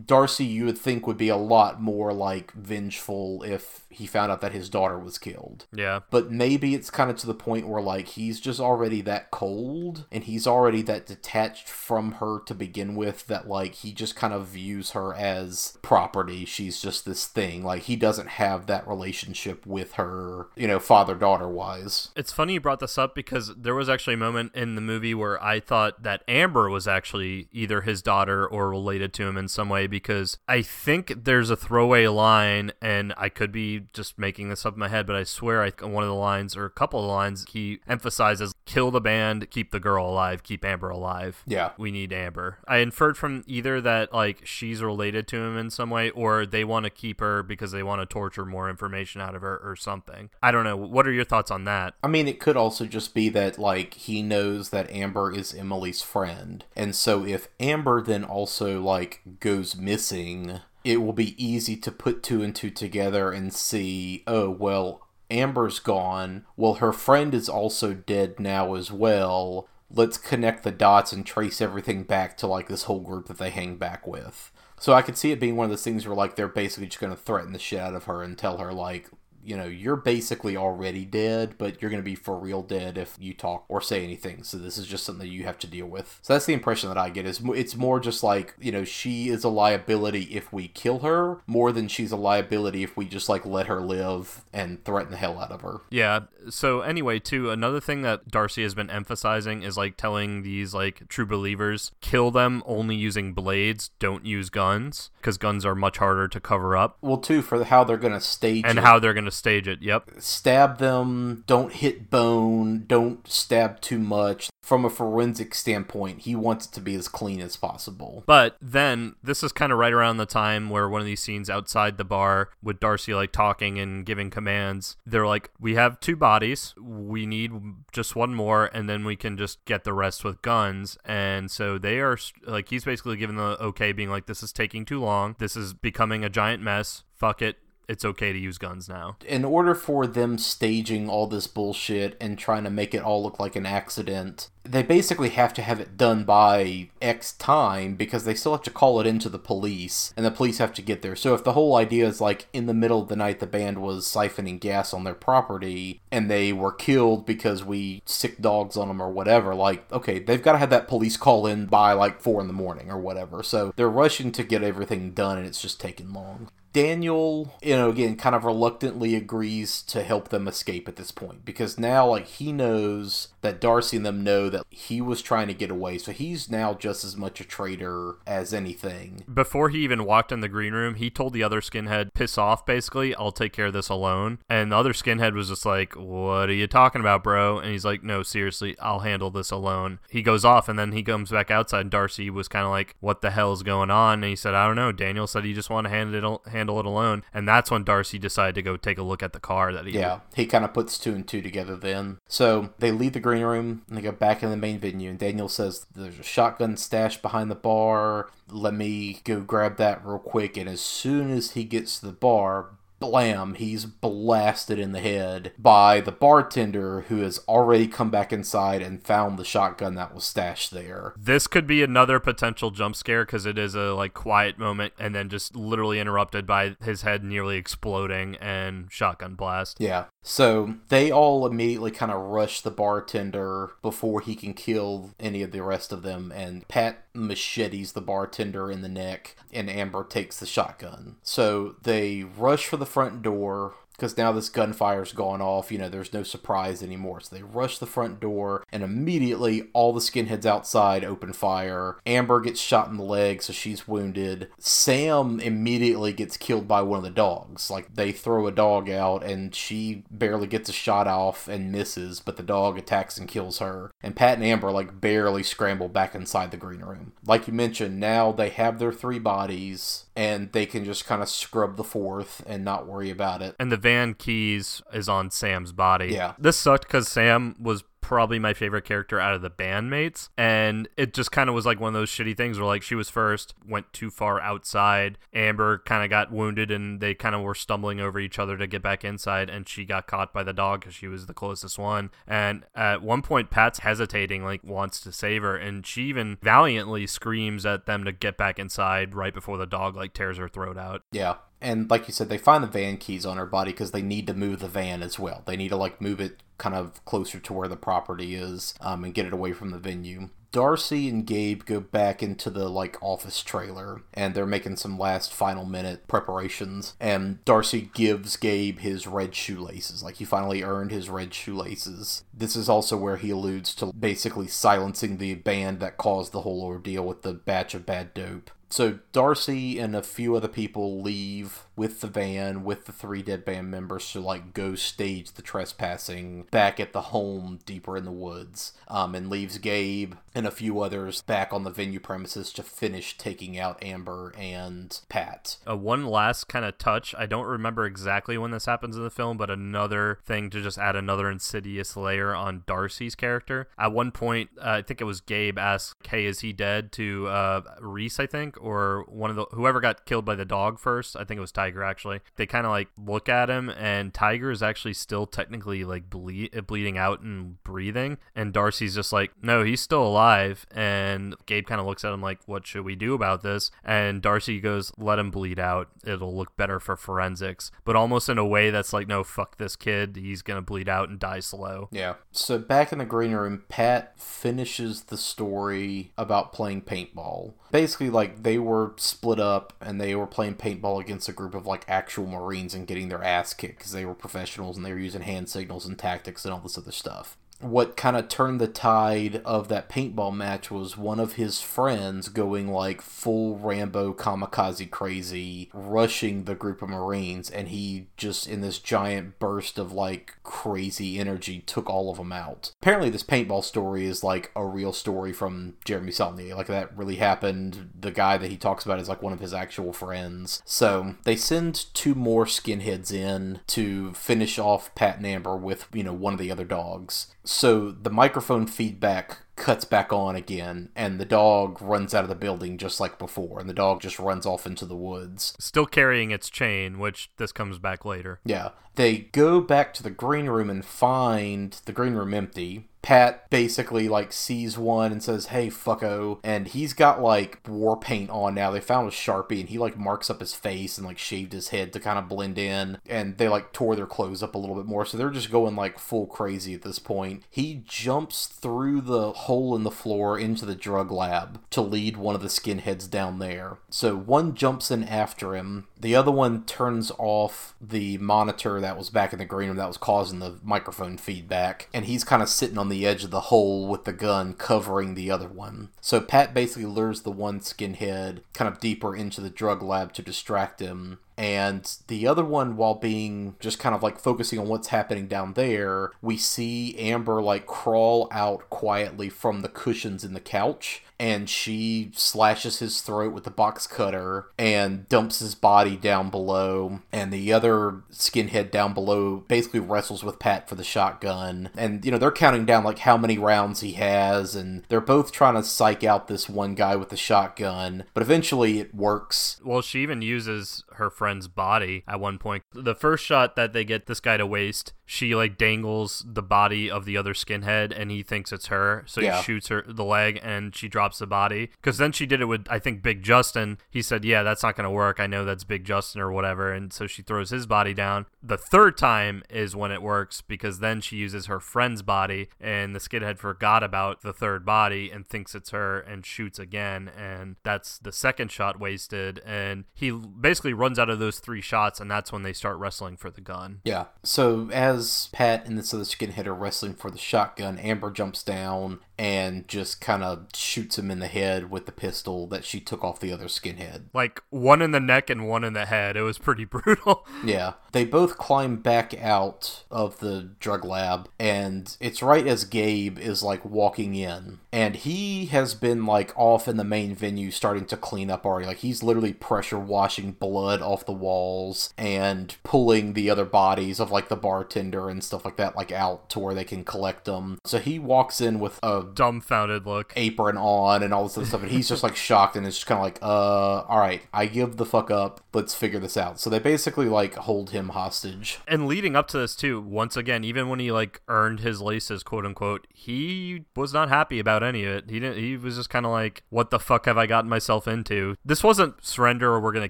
Darcy you would think would be a lot more like vengeful if he found out that his daughter was killed. Yeah. But maybe it's kind of to the point where, like, he's just already that cold and he's already that detached from her to begin with that, like, he just kind of views her as property. She's just this thing. Like, he doesn't have that relationship with her, you know, father daughter wise. It's funny you brought this up because there was actually a moment in the movie where I thought that Amber was actually either his daughter or related to him in some way because I think there's a throwaway line, and I could be just making this up in my head, but I swear I one of the lines or a couple of lines he emphasizes kill the band, keep the girl alive, keep Amber alive. Yeah. We need Amber. I inferred from either that like she's related to him in some way or they want to keep her because they want to torture more information out of her or something. I don't know. What are your thoughts on that? I mean, it could also just be that, like, he knows that Amber is Emily's friend. And so if Amber then also, like, goes missing, it will be easy to put two and two together and see, oh, well, Amber's gone. Well, her friend is also dead now as well. Let's connect the dots and trace everything back to like this whole group that they hang back with. So I could see it being one of those things where like they're basically just going to threaten the shit out of her and tell her like, you know, you're basically already dead, but you're going to be for real dead if you talk or say anything. So this is just something that you have to deal with. So that's the impression that I get. Is it's more just like you know she is a liability if we kill her, more than she's a liability if we just like let her live and threaten the hell out of her. Yeah. So anyway, too, another thing that Darcy has been emphasizing is like telling these like true believers kill them only using blades, don't use guns because guns are much harder to cover up. Well, too for how they're going to stage and it. how they're going to stage it. Yep. Stab them, don't hit bone, don't stab too much. From a forensic standpoint, he wants it to be as clean as possible. But then this is kind of right around the time where one of these scenes outside the bar with Darcy like talking and giving commands. They're like, "We have two bodies. We need just one more, and then we can just get the rest with guns." And so they are like, he's basically giving the okay, being like, "This is taking too long. This is becoming a giant mess. Fuck it it's okay to use guns now. In order for them staging all this bullshit and trying to make it all look like an accident, they basically have to have it done by X time because they still have to call it into the police and the police have to get there. So if the whole idea is like in the middle of the night the band was siphoning gas on their property and they were killed because we sick dogs on them or whatever, like okay, they've got to have that police call in by like 4 in the morning or whatever. So they're rushing to get everything done and it's just taking long. Daniel, you know, again, kind of reluctantly agrees to help them escape at this point because now, like, he knows that Darcy and them know that he was trying to get away, so he's now just as much a traitor as anything. Before he even walked in the green room, he told the other skinhead, piss off, basically, I'll take care of this alone. And the other skinhead was just like, what are you talking about, bro? And he's like, no, seriously, I'll handle this alone. He goes off, and then he comes back outside, and Darcy was kind of like, what the hell is going on? And he said, I don't know. Daniel said he just want to handle it, handle it alone. And that's when Darcy decided to go take a look at the car that he. Yeah, he kind of puts two and two together then. So they leave the green room and they go back in the main venue. And Daniel says, There's a shotgun stashed behind the bar. Let me go grab that real quick. And as soon as he gets to the bar, blam, he's blasted in the head by the bartender who has already come back inside and found the shotgun that was stashed there. This could be another potential jump scare because it is a like quiet moment and then just literally interrupted by his head nearly exploding and shotgun blast. Yeah. So they all immediately kind of rush the bartender before he can kill any of the rest of them, and Pat machetes the bartender in the neck, and Amber takes the shotgun. So they rush for the front door because now this gunfire's gone off, you know, there's no surprise anymore. So they rush the front door, and immediately all the skinheads outside open fire. Amber gets shot in the leg, so she's wounded. Sam immediately gets killed by one of the dogs. Like, they throw a dog out, and she barely gets a shot off and misses, but the dog attacks and kills her. And Pat and Amber, like, barely scramble back inside the green room. Like you mentioned, now they have their three bodies, and they can just kind of scrub the fourth and not worry about it. And the van keys is on Sam's body. Yeah. This sucked because Sam was probably my favorite character out of the bandmates. And it just kind of was like one of those shitty things where like she was first, went too far outside. Amber kind of got wounded and they kind of were stumbling over each other to get back inside. And she got caught by the dog because she was the closest one. And at one point, Pat's hesitating, like wants to save her. And she even valiantly screams at them to get back inside right before the dog like tears her throat out. Yeah. And like you said, they find the van keys on her body because they need to move the van as well. They need to like move it kind of closer to where the property is um, and get it away from the venue. Darcy and Gabe go back into the like office trailer and they're making some last final minute preparations and Darcy gives Gabe his red shoelaces like he finally earned his red shoelaces. This is also where he alludes to basically silencing the band that caused the whole ordeal with the batch of bad dope. So Darcy and a few other people leave with the van with the three dead band members to like go stage the trespassing back at the home deeper in the woods um, and leaves gabe and a few others back on the venue premises to finish taking out amber and pat. Uh, one last kind of touch. I don't remember exactly when this happens in the film but another thing to just add another insidious layer on darcy's character. At one point uh, i think it was gabe asked hey is he dead? to uh, reese i think or one of the whoever got killed by the dog first i think it was Tiger actually. They kind of like look at him, and Tiger is actually still technically like ble- bleeding out and breathing, and Darcy's just like, no, he's still alive. And Gabe kind of looks at him like, what should we do about this? And Darcy goes, let him bleed out. It'll look better for forensics, but almost in a way that's like, no, fuck this kid. He's gonna bleed out and die slow. Yeah. So back in the green room, Pat finishes the story about playing paintball. Basically, like they were split up and they were playing paintball against a group of like actual Marines and getting their ass kicked because they were professionals and they were using hand signals and tactics and all this other stuff what kind of turned the tide of that paintball match was one of his friends going like full Rambo kamikaze crazy, rushing the group of Marines, and he just in this giant burst of like crazy energy took all of them out. Apparently, this paintball story is like a real story from Jeremy Saulnier. Like that really happened. The guy that he talks about is like one of his actual friends. So they send two more skinheads in to finish off Pat and Amber with you know one of the other dogs so the microphone feedback cuts back on again, and the dog runs out of the building just like before, and the dog just runs off into the woods. Still carrying its chain, which this comes back later. Yeah. They go back to the green room and find the green room empty. Pat basically like sees one and says, "Hey, fucko," and he's got like war paint on now. They found a sharpie and he like marks up his face and like shaved his head to kind of blend in. And they like tore their clothes up a little bit more, so they're just going like full crazy at this point. He jumps through the hole in the floor into the drug lab to lead one of the skinheads down there. So one jumps in after him. The other one turns off the monitor that was back in the green room that was causing the microphone feedback, and he's kind of sitting on the edge of the hole with the gun covering the other one. So Pat basically lures the one skinhead kind of deeper into the drug lab to distract him and the other one while being just kind of like focusing on what's happening down there we see amber like crawl out quietly from the cushions in the couch and she slashes his throat with the box cutter and dumps his body down below and the other skinhead down below basically wrestles with pat for the shotgun. And you know they're counting down like how many rounds he has and they're both trying to psych out this one guy with the shotgun but eventually it works. Well she even uses her friend's body at one point. The first shot that they get this guy to waste, she like dangles the body of the other skinhead and he thinks it's her. So yeah. he shoots her the leg and she drops the body. Because then she did it with I think Big Justin. He said, Yeah, that's not gonna work. I know that's Big Justin or whatever. And so she throws his body down. The third time is when it works because then she uses her friend's body and the skinhead forgot about the third body and thinks it's her and shoots again. And that's the second shot wasted. And he basically runs out of those three shots, and that's when they start wrestling for the gun. Yeah. So as Pat and this other skinhead are wrestling for the shotgun, Amber jumps down and just kind of shoots him in the head with the pistol that she took off the other skinhead. Like one in the neck and one in the head. It was pretty brutal. yeah. They both climb back out of the drug lab, and it's right as Gabe is like walking in. And he has been like off in the main venue starting to clean up already. Like he's literally pressure washing blood off the walls and pulling the other bodies of like the bartender and stuff like that like out to where they can collect them. So he walks in with a Dumbfounded look. apron on and all this other stuff and he's just like shocked and it's just kind of like uh all right i give the fuck up let's figure this out so they basically like hold him hostage And leading up to this too, once again, even when he like earned his laces, quote unquote, he was not happy about any of it. He didn't. He was just kind of like, "What the fuck have I gotten myself into?" This wasn't surrender or we're gonna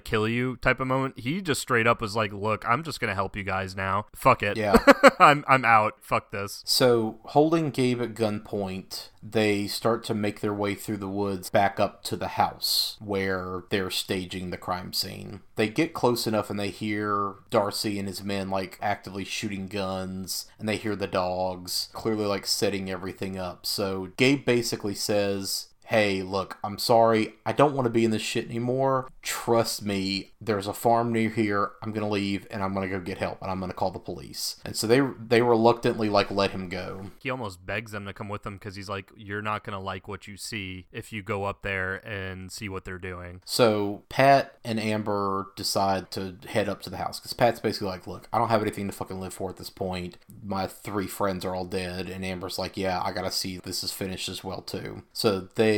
kill you type of moment. He just straight up was like, "Look, I'm just gonna help you guys now. Fuck it. Yeah. I'm I'm out. Fuck this." so holding gabe at gunpoint they start to make their way through the woods back up to the house where they're staging the crime scene they get close enough and they hear darcy and his men like actively shooting guns and they hear the dogs clearly like setting everything up so gabe basically says hey, look, I'm sorry. I don't want to be in this shit anymore. Trust me, there's a farm near here. I'm going to leave and I'm going to go get help and I'm going to call the police. And so they they reluctantly like let him go. He almost begs them to come with him because he's like, "You're not gonna like what you see if you go up there and see what they're doing." So Pat and Amber decide to head up to the house because Pat's basically like, "Look, I don't have anything to fucking live for at this point. My three friends are all dead." And Amber's like, "Yeah, I gotta see this is finished as well too." So they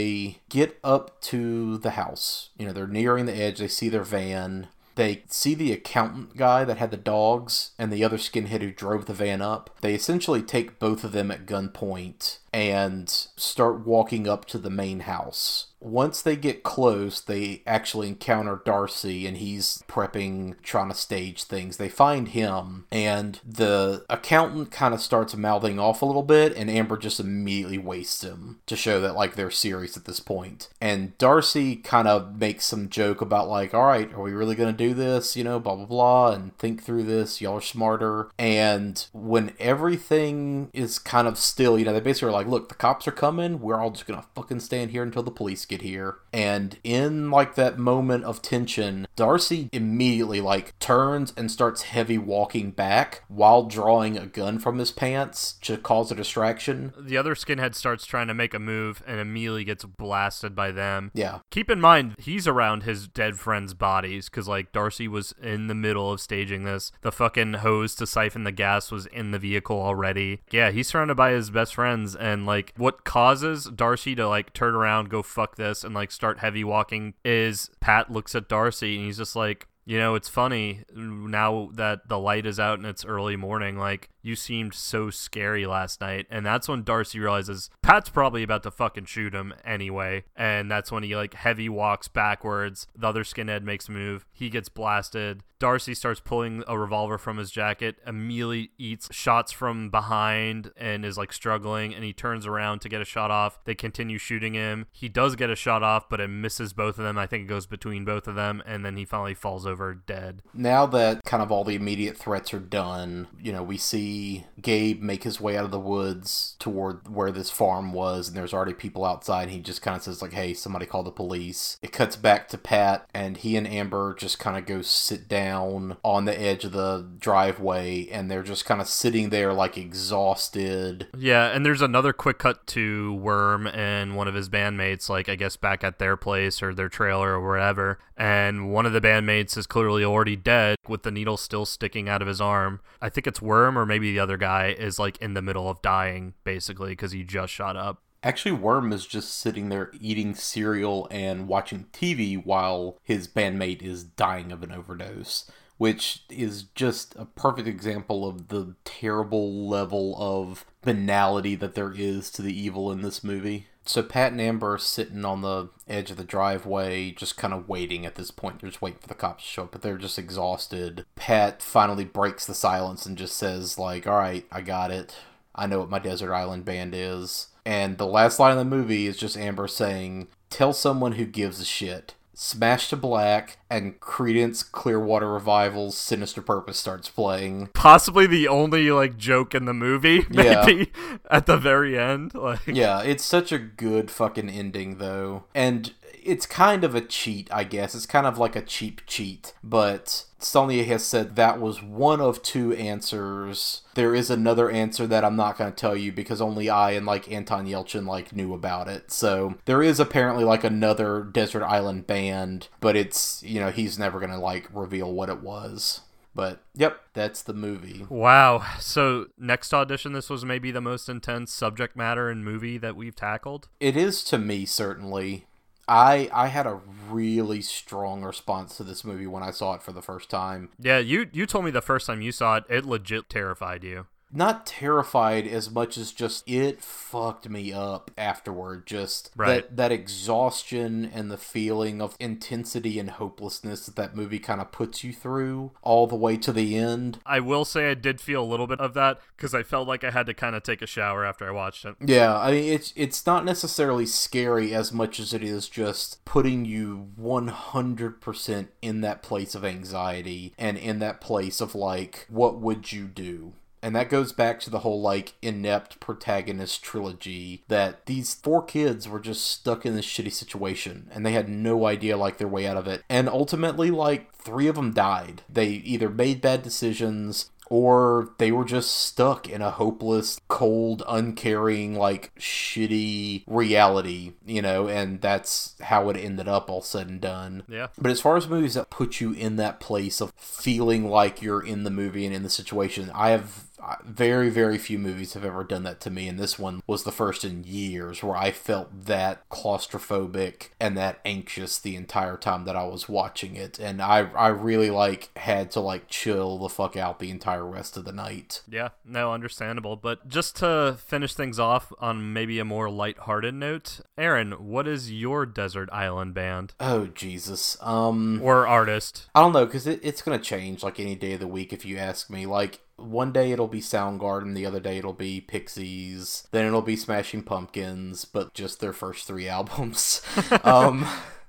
get up to the house. You know, they're nearing the edge. They see their van. They see the accountant guy that had the dogs and the other skinhead who drove the van up. They essentially take both of them at gunpoint and start walking up to the main house. Once they get close, they actually encounter Darcy and he's prepping, trying to stage things. They find him, and the accountant kind of starts mouthing off a little bit, and Amber just immediately wastes him to show that, like, they're serious at this point. And Darcy kind of makes some joke about, like, all right, are we really going to do this? You know, blah, blah, blah, and think through this. Y'all are smarter. And when everything is kind of still, you know, they basically are like, look, the cops are coming. We're all just going to fucking stand here until the police get here. And in like that moment of tension, Darcy immediately like turns and starts heavy walking back while drawing a gun from his pants to cause a distraction. The other skinhead starts trying to make a move and immediately gets blasted by them. Yeah. Keep in mind, he's around his dead friends' bodies because, like, Darcy was in the middle of staging this. The fucking hose to siphon the gas was in the vehicle already. Yeah, he's surrounded by his best friends, and, like, what causes Darcy to, like, turn around, go fuck this, and, like, start heavy walking is Pat looks at Darcy and he's just like, you know, it's funny now that the light is out and it's early morning. Like, you seemed so scary last night. And that's when Darcy realizes Pat's probably about to fucking shoot him anyway. And that's when he, like, heavy walks backwards. The other skinhead makes a move. He gets blasted. Darcy starts pulling a revolver from his jacket, immediately eats shots from behind and is, like, struggling. And he turns around to get a shot off. They continue shooting him. He does get a shot off, but it misses both of them. I think it goes between both of them. And then he finally falls over dead. Now that kind of all the immediate threats are done, you know, we see Gabe make his way out of the woods toward where this farm was, and there's already people outside. He just kind of says, like, hey, somebody call the police. It cuts back to Pat, and he and Amber just kind of go sit down on the edge of the driveway, and they're just kind of sitting there, like, exhausted. Yeah, and there's another quick cut to Werm and one of his bandmates, like I guess back at their place or their trailer or wherever. And one of the bandmates is clearly already dead with the needle still sticking out of his arm. I think it's Werm or maybe the other guy is like in the middle of dying basically because he just shot up. Actually, Werm is just sitting there eating cereal and watching TV while his bandmate is dying of an overdose, which is just a perfect example of the terrible level of banality that there is to the evil in this movie. So Pat and Amber are sitting on the edge of the driveway, just kind of waiting at this point. They're just waiting for the cops to show up, but they're just exhausted. Pat finally breaks the silence and just says, like, all right, I got it. I know what my desert island band is. And the last line of the movie is just Amber saying, Tell someone who gives a shit. Smash to black, and Creedence Clearwater Revival's Sinister Purpose starts playing. Possibly the only like joke in the movie, Yeah. maybe at the very end. Like Yeah, it's such a good fucking ending, though. And it's kind of a cheat, I guess. It's kind of like a cheap cheat, but Saulnier has said that was one of two answers. There is another answer that I'm not going to tell you because only I and like Anton Yelchin like knew about it. So there is apparently like another desert island band, but it's you know he's never going to like reveal what it was. But yep, that's the movie. Wow. So next audition, this was maybe the most intense subject matter and movie that we've tackled. It is to me certainly. I I had a really strong response to this movie when I saw it for the first time. Yeah, you you told me the first time you saw it, it legit terrified you. Not terrified as much as just it fucked me up afterward. Just Right. that that exhaustion and the feeling of intensity and hopelessness that that movie kind of puts you through all the way to the end. I will say I did feel a little bit of that because I felt like I had to kind of take a shower after I watched it. Yeah, I mean it's it's not necessarily scary as much as it is just putting you 100% in that place of anxiety and in that place of like what would you do? And that goes back to the whole like inept protagonist trilogy that these four kids were just stuck in this shitty situation and they had no idea like their way out of it. And ultimately like three of them died. They either made bad decisions or they were just stuck in a hopeless, cold, uncaring, like shitty reality, you know, and that's how it ended up all said and done. Yeah. But as far as movies that put you in that place of feeling like you're in the movie and in the situation, I have very, very few movies have ever done that to me, and this one was the first in years where I felt that claustrophobic and that anxious the entire time that I was watching it, and I, I really like had to like chill the fuck out the entire rest of the night. Yeah, no, understandable. But just to finish things off on maybe a more lighthearted note, Aaron, what is your desert island band Oh Jesus, um, or artist? I don't know because it, it's gonna change like any day of the week if you ask me. Like one day it'll be Soundgarden, the other day it'll be Pixies, then it'll be Smashing Pumpkins, but just their first three albums. um,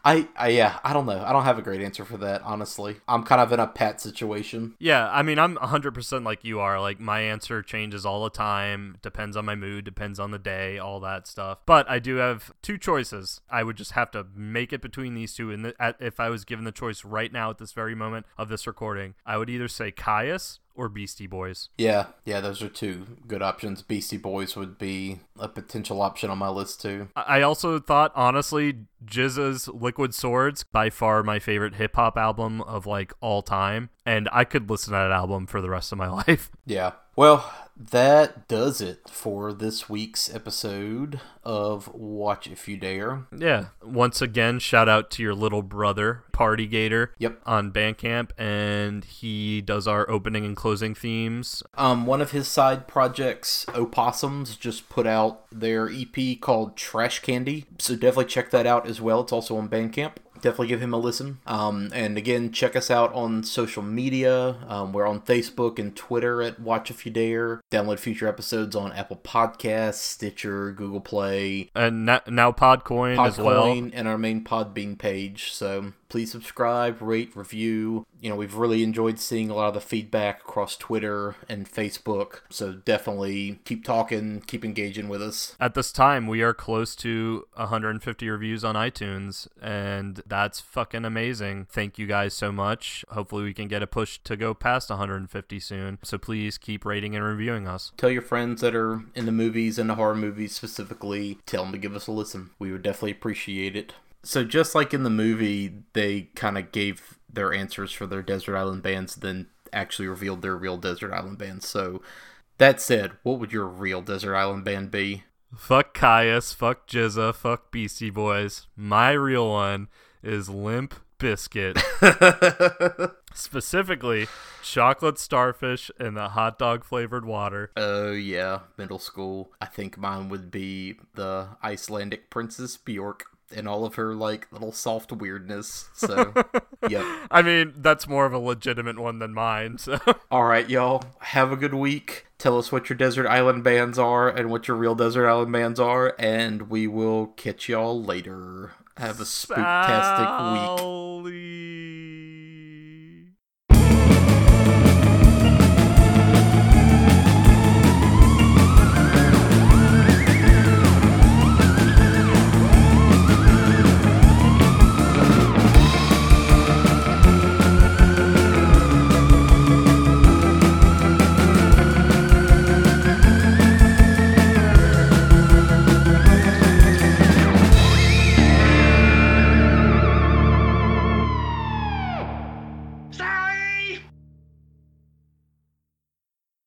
I, I yeah, I don't know. I don't have a great answer for that. Honestly, I'm kind of in a pat situation. Yeah, I mean, I'm 100% like you are. Like, my answer changes all the time, depends on my mood, depends on the day, all that stuff. But I do have two choices. I would just have to make it between these two. And the, at, if I was given the choice right now at this very moment of this recording, I would either say Kyuss or Beastie Boys. Yeah, yeah, those are two good options. Beastie Boys would be a potential option on my list too. I also thought, honestly, GZA's Liquid Swords, by far my favorite hip hop album of like all time. And I could listen to that album for the rest of my life. Yeah. Well, that does it for this week's episode of Watch If You Dare. Yeah. Once again, shout out to your little brother, Party Gator. Yep. On Bandcamp, and he does our opening and closing themes. Um, one of his side projects, Opossums, just put out their EP called Trash Candy. So definitely check that out as well. It's also on Bandcamp. Definitely give him a listen. Um, and again, check us out on social media. Um, we're on Facebook and Twitter at Watch If You Dare. Download future episodes on Apple Podcasts, Stitcher, Google Play, And now Podcoin, as well. Podcoin, and our main Podbean page. So please subscribe, rate, review. You know, we've really enjoyed seeing a lot of the feedback across Twitter and Facebook. So definitely keep talking, keep engaging with us. At this time, we are close to 150 reviews on iTunes, and that's fucking amazing. Thank you guys so much. Hopefully, we can get a push to go past 150 soon. So please keep rating and reviewing us. Tell your friends that are in the movies and the horror movies specifically, tell them to give us a listen. We would definitely appreciate it. So just like in the movie, they kind of gave their answers for their desert island bands, then actually revealed their real desert island bands. So that said, what would your real desert island band be? Fuck Kyuss, fuck GZA, fuck Beastie Boys. My real one is Limp Bizkit. Specifically, chocolate starfish and the hot dog flavored water. Oh yeah, middle school. I think mine would be the Icelandic Princess Bjork and all of her like little soft weirdness. So, yep. I mean, that's more of a legitimate one than mine. So, All right, y'all. Have a good week. Tell us what your desert island bands are and what your real desert island bands are, and we will catch y'all later. Have a spooktastic week. Sally.